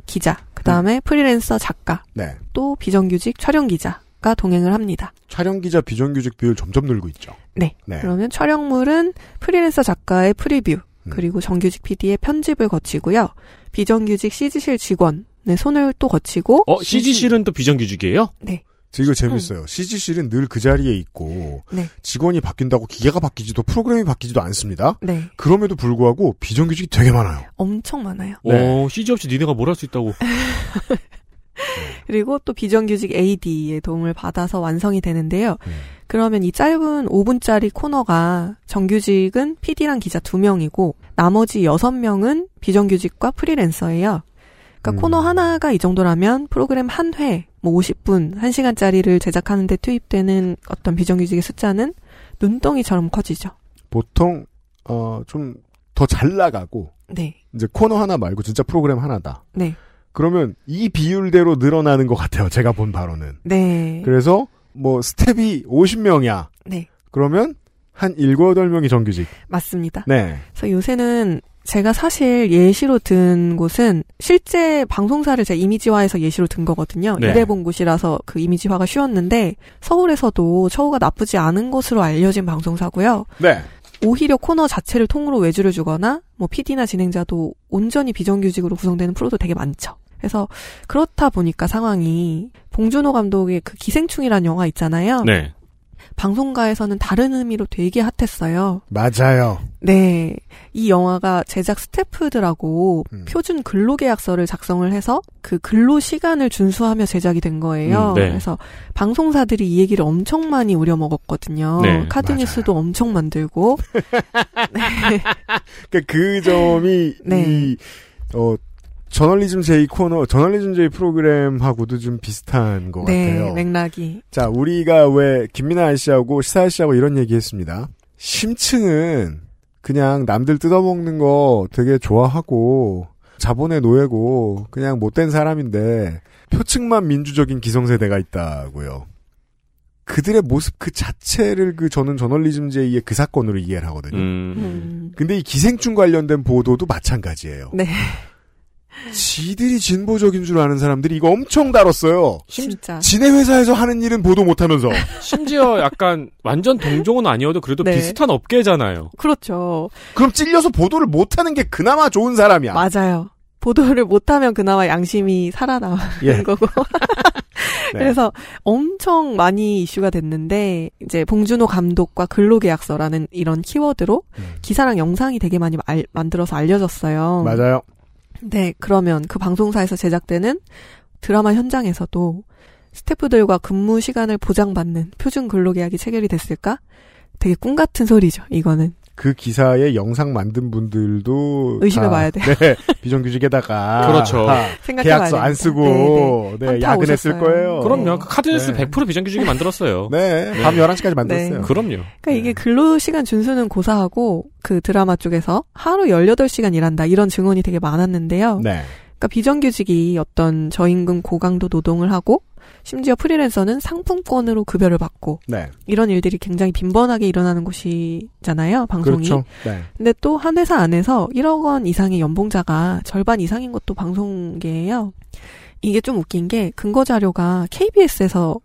기자. 그 다음에 프리랜서 작가. 네. 또 비정규직 촬영 기자 가 동행을 합니다. 촬영 기자 비정규직 비율 점점 늘고 있죠. 네. 네. 그러면 촬영물은 프리랜서 작가의 preview, 음. 그리고 정규직 PD의 편집을 거치고요. 비정규직 CG실 직원의 손을 또 거치고. 어, CG실은 또 비정규직이에요? 네. 이거 재밌어요. CG실은 늘그 자리에 있고 네. 직원이 바뀐다고 기계가 바뀌지도 프로그램이 바뀌지도 않습니다. 네. 그럼에도 불구하고 비정규직이 되게 많아요. 엄청 많아요. 어, CG 없이 니네가 뭘 할 수 있다고. [laughs] 그리고 또 비정규직 AD의 도움을 받아서 완성이 되는데요. 음. 그러면 이 짧은 5분짜리 코너가 정규직은 PD랑 기자 2명이고 나머지 6명은 비정규직과 프리랜서예요. 그러니까 음. 코너 하나가 이 정도라면 프로그램 한 회, 뭐 50분, 1시간짜리를 제작하는데 투입되는 어떤 비정규직의 숫자는 눈덩이처럼 커지죠. 보통 어 좀 더 잘 나가고 네. 이제 코너 하나 말고 진짜 프로그램 하나다. 네. 그러면 이 비율대로 늘어나는 것 같아요. 제가 본 바로는. 네. 그래서 뭐 스텝이 50명이야. 네. 그러면 한 7, 8명이 정규직. 맞습니다. 네. 그래서 요새는 제가 사실 예시로 든 곳은 실제 방송사를 제가 이미지화해서 예시로 든 거거든요. 네. 일해본 곳이라서 그 이미지화가 쉬웠는데 서울에서도 처우가 나쁘지 않은 것으로 알려진 방송사고요. 네. 오히려 코너 자체를 통으로 외주를 주거나 뭐 PD나 진행자도 온전히 비정규직으로 구성되는 프로도 되게 많죠. 그래서 그렇다 보니까 상황이 봉준호 감독의 그 기생충이라는 영화 있잖아요. 네. 방송가에서는 다른 의미로 되게 핫했어요. 맞아요. 네. 이 영화가 제작 스태프들하고 음. 표준 근로계약서를 작성을 해서 그 근로 시간을 준수하며 제작이 된 거예요. 음, 네. 그래서 방송사들이 이 얘기를 엄청 많이 우려먹었거든요. 네, 카드뉴스도 엄청 만들고. [laughs] [laughs] 그러니까 그 점이 네. 이 어, 저널리즘 제이 코너, 저널리즘 제이 프로그램하고도 좀 비슷한 것 네, 같아요. 맥락이. 자, 우리가 왜 김민아 아저씨하고 시사 아저씨하고 이런 얘기 했습니다. 심층은 그냥 남들 뜯어먹는 거 되게 좋아하고 자본의 노예고 그냥 못된 사람인데 표층만 민주적인 기성세대가 있다고요. 그들의 모습 그 자체를 그 저는 저널리즘 제이의 그 사건으로 이해를 하거든요. 음. 근데 이 기생충 관련된 보도도 마찬가지예요. 네. 지들이 진보적인 줄 아는 사람들이 이거 엄청 다뤘어요. 진짜. 지네 회사에서 하는 일은 보도 못하면서. [laughs] 심지어 약간 완전 동종은 아니어도 그래도 네. 비슷한 업계잖아요. 그렇죠. 그럼 찔려서 보도를 못하는 게 그나마 좋은 사람이야. 맞아요. 보도를 못하면 그나마 양심이 살아나는 예. 거고. [laughs] 네. 그래서 엄청 많이 이슈가 됐는데 이제 봉준호 감독과 근로계약서라는 이런 키워드로 기사랑 영상이 되게 많이 알- 만들어서 알려졌어요. 맞아요. 네, 그러면 그 방송사에서 제작되는 드라마 현장에서도 스태프들과 근무 시간을 보장받는 표준 근로계약이 체결이 됐을까? 되게 꿈 같은 소리죠, 이거는. 그 기사의 영상 만든 분들도 의심해 봐야 다, 돼요. [laughs] 네, 비정규직에다가 그렇죠. 계약서 안. 쓰고 네, 현타 야근했을 오셨어요. 거예요. 그럼요. 그 카드뉴스 네. 100% 비정규직이 만들었어요. 네, 밤 11시까지 만들었어요. 네. 그럼요. 그러니까 이게 근로 시간 준수는 고사하고 그 드라마 쪽에서 하루 18시간 일한다 이런 증언이 되게 많았는데요. 네. 그러니까 비정규직이 어떤 저임금 고강도 노동을 하고 심지어 프리랜서는 상품권으로 급여를 받고 네. 이런 일들이 굉장히 빈번하게 일어나는 곳이잖아요, 방송이. 그렇죠. 네. 근데 또 한 회사 안에서 1억 원 이상의 연봉자가 절반 이상인 것도 방송계예요. 이게 좀 웃긴 게 근거 자료가 KBS에서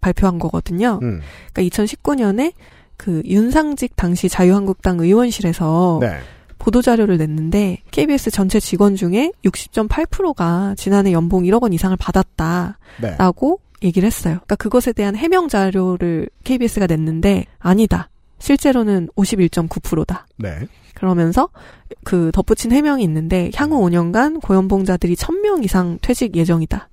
발표한 거거든요. 음. 그러니까 2019년에 그 윤상직 당시 자유한국당 의원실에서 네. 보도자료를 냈는데 KBS 전체 직원 중에 60.8%가 지난해 연봉 1억 원 이상을 받았다라고 네. 얘기를 했어요. 그러니까 그것에 대한 해명 자료를 KBS가 냈는데 아니다. 실제로는 51.9%다. 네. 그러면서 그 덧붙인 해명이 있는데 향후 5년간 고연봉자들이 1000명 이상 퇴직 예정이다.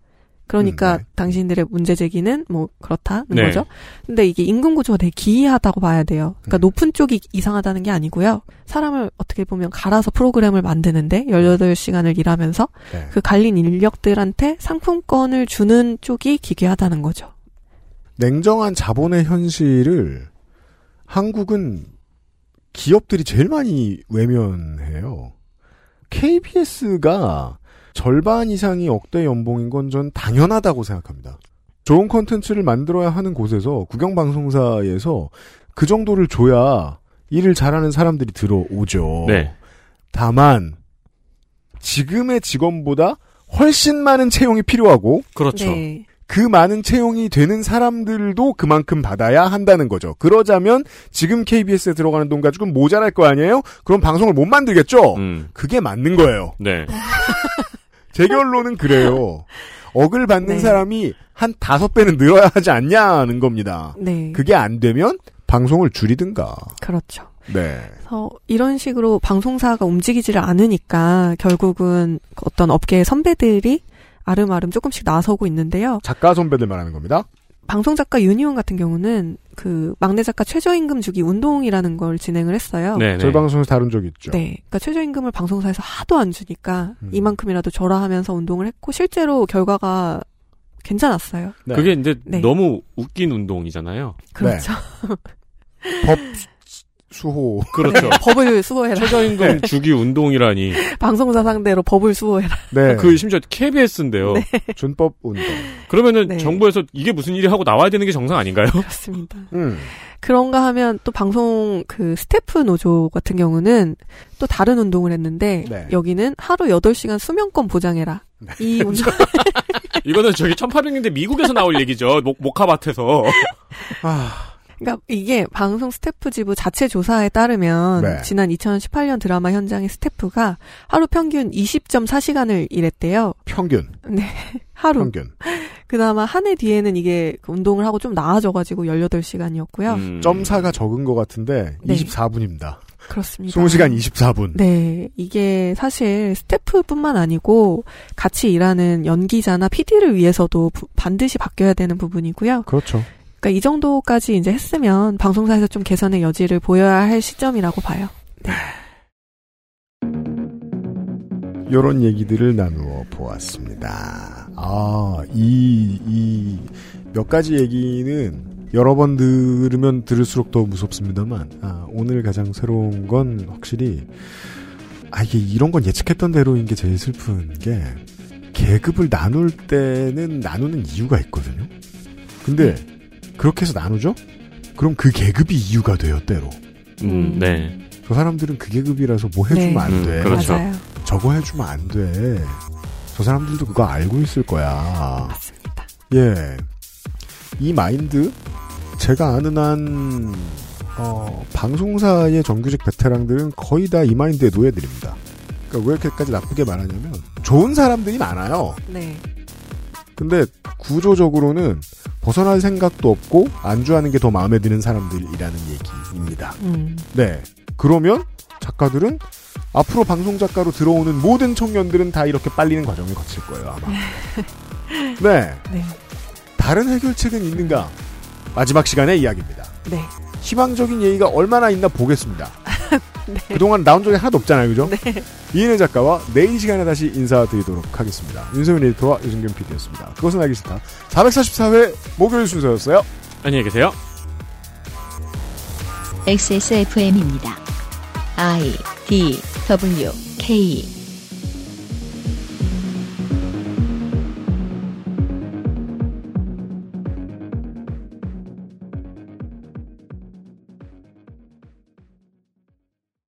그러니까 당신들의 문제 제기는 뭐 그렇다는 네. 거죠. 근데 이게 임금 구조가 되게 기이하다고 봐야 돼요. 그러니까 높은 쪽이 이상하다는 게 아니고요. 사람을 어떻게 보면 갈아서 프로그램을 만드는데 18시간을 일하면서 네. 그 갈린 인력들한테 상품권을 주는 쪽이 기괴하다는 거죠. 냉정한 자본의 현실을 한국은 기업들이 제일 많이 외면해요. KBS가 절반 이상이 억대 연봉인 건 전 당연하다고 생각합니다. 좋은 콘텐츠를 만들어야 하는 곳에서 국영방송사에서 그 정도를 줘야 일을 잘하는 사람들이 들어오죠. 네. 다만 지금의 직원보다 훨씬 많은 채용이 필요하고 그렇죠. 네. 그 많은 채용이 되는 사람들도 그만큼 받아야 한다는 거죠. 그러자면 지금 KBS에 들어가는 돈 가지고는 모자랄 거 아니에요? 그럼 방송을 못 만들겠죠? 음. 그게 맞는 거예요. 네. [laughs] 제 결론은 그래요. 억을 받는 네. 사람이 한 다섯 배는 늘어야 하지 않냐는 겁니다. 네. 그게 안 되면 방송을 줄이든가. 그렇죠. 네. 그래서 이런 식으로 방송사가 움직이지를 않으니까 결국은 어떤 업계의 선배들이 아름아름 조금씩 나서고 있는데요. 작가 선배들 말하는 겁니다. 방송 작가 유니온 같은 경우는 그 막내 작가 최저임금 주기 운동이라는 걸 진행을 했어요. 네, 저희 방송에서 다룬 적이 있죠. 네. 그러니까 최저임금을 방송사에서 하도 안 주니까 음. 이만큼이라도 줘라 하면서 운동을 했고 실제로 결과가 괜찮았어요. 네. 그게 이제 네. 너무 웃긴 운동이잖아요. 그렇죠. 법 [laughs] 수호. 그렇죠. 네, 법을 수호해라. 최저임금 주기 운동이라니. 방송사 상대로 법을 수호해라. 네. 그 심지어 KBS인데요. 준법 운동. 그러면은 네. 정부에서 이게 무슨 일이 하고 나와야 되는 게 정상 아닌가요? 그렇습니다. [laughs] 음. 그런가 하면 또 방송 그 스태프 노조 같은 경우는 또 다른 운동을 했는데 네. 여기는 하루 8시간 수면권 보장해라. 이 운동 [laughs] 이거는 저기 1800년대 미국에서 나올 얘기죠. 목, 목화밭에서. 아, 그러니까 이게 방송 스태프 지부 자체 조사에 따르면 네. 지난 2018년 드라마 현장의 스태프가 하루 평균 20.4시간을 일했대요. 평균. [laughs] 네. 하루. 평균. 그나마 한 해 뒤에는 이게 그 운동을 하고 좀 나아져가지고 18시간이었고요. 음. 점사가 적은 것 같은데 네. 24분입니다. 그렇습니다. 20시간 24분. 네, 이게 사실 스태프뿐만 아니고 같이 일하는 연기자나 PD를 위해서도 부- 반드시 바뀌어야 되는 부분이고요. 그렇죠. 그러니까 이 정도까지 이제 했으면 방송사에서 좀 개선의 여지를 보여야 할 시점이라고 봐요. 이런 얘기들을 나누어 보았습니다. 아, 이, 이, 몇 가지 얘기는 여러 번 들으면 들을수록 더 무섭습니다만, 아, 오늘 가장 새로운 건 확실히, 아, 이게 이런 건 예측했던 대로인 게 제일 슬픈 게, 계급을 나눌 때는 나누는 이유가 있거든요. 근데, 그렇게 해서 나누죠? 그럼 그 계급이 이유가 돼요, 때로. 음, 네. 저 사람들은 그 계급이라서 뭐 해주면 네. 안 음, 돼. 그렇죠. 맞아요. 저거 해주면 안 돼. 저 사람들도 그거 알고 있을 거야. 맞습니다. 예. 이 마인드, 제가 아는 한, 어, 방송사의 정규직 베테랑들은 거의 다 이 마인드의 노예들입니다. 그러니까 왜 이렇게까지 나쁘게 말하냐면, 좋은 사람들이 많아요. 네. 근데 구조적으로는 벗어날 생각도 없고, 안주하는 게 더 마음에 드는 사람들이라는 얘기입니다. 음. 네. 그러면 작가들은 앞으로 방송 작가로 들어오는 모든 청년들은 다 이렇게 빨리는 과정을 거칠 거예요, 아마. [laughs] 네. 네. 다른 해결책은 있는가? 마지막 시간의 이야기입니다. 네. 희망적인 얘기가 얼마나 있나 보겠습니다. [laughs] 네. 그동안 나온 적이 하나도 없잖아요, 그죠? 이인혜 작가와 내일 이 시간에 다시 인사드리도록 하겠습니다. 윤세민 에디터와 유승균 PD였습니다. 그것은 알기 싫다. 444회 목요일 순서였어요. 안녕히 계세요. XSFM입니다. I D W K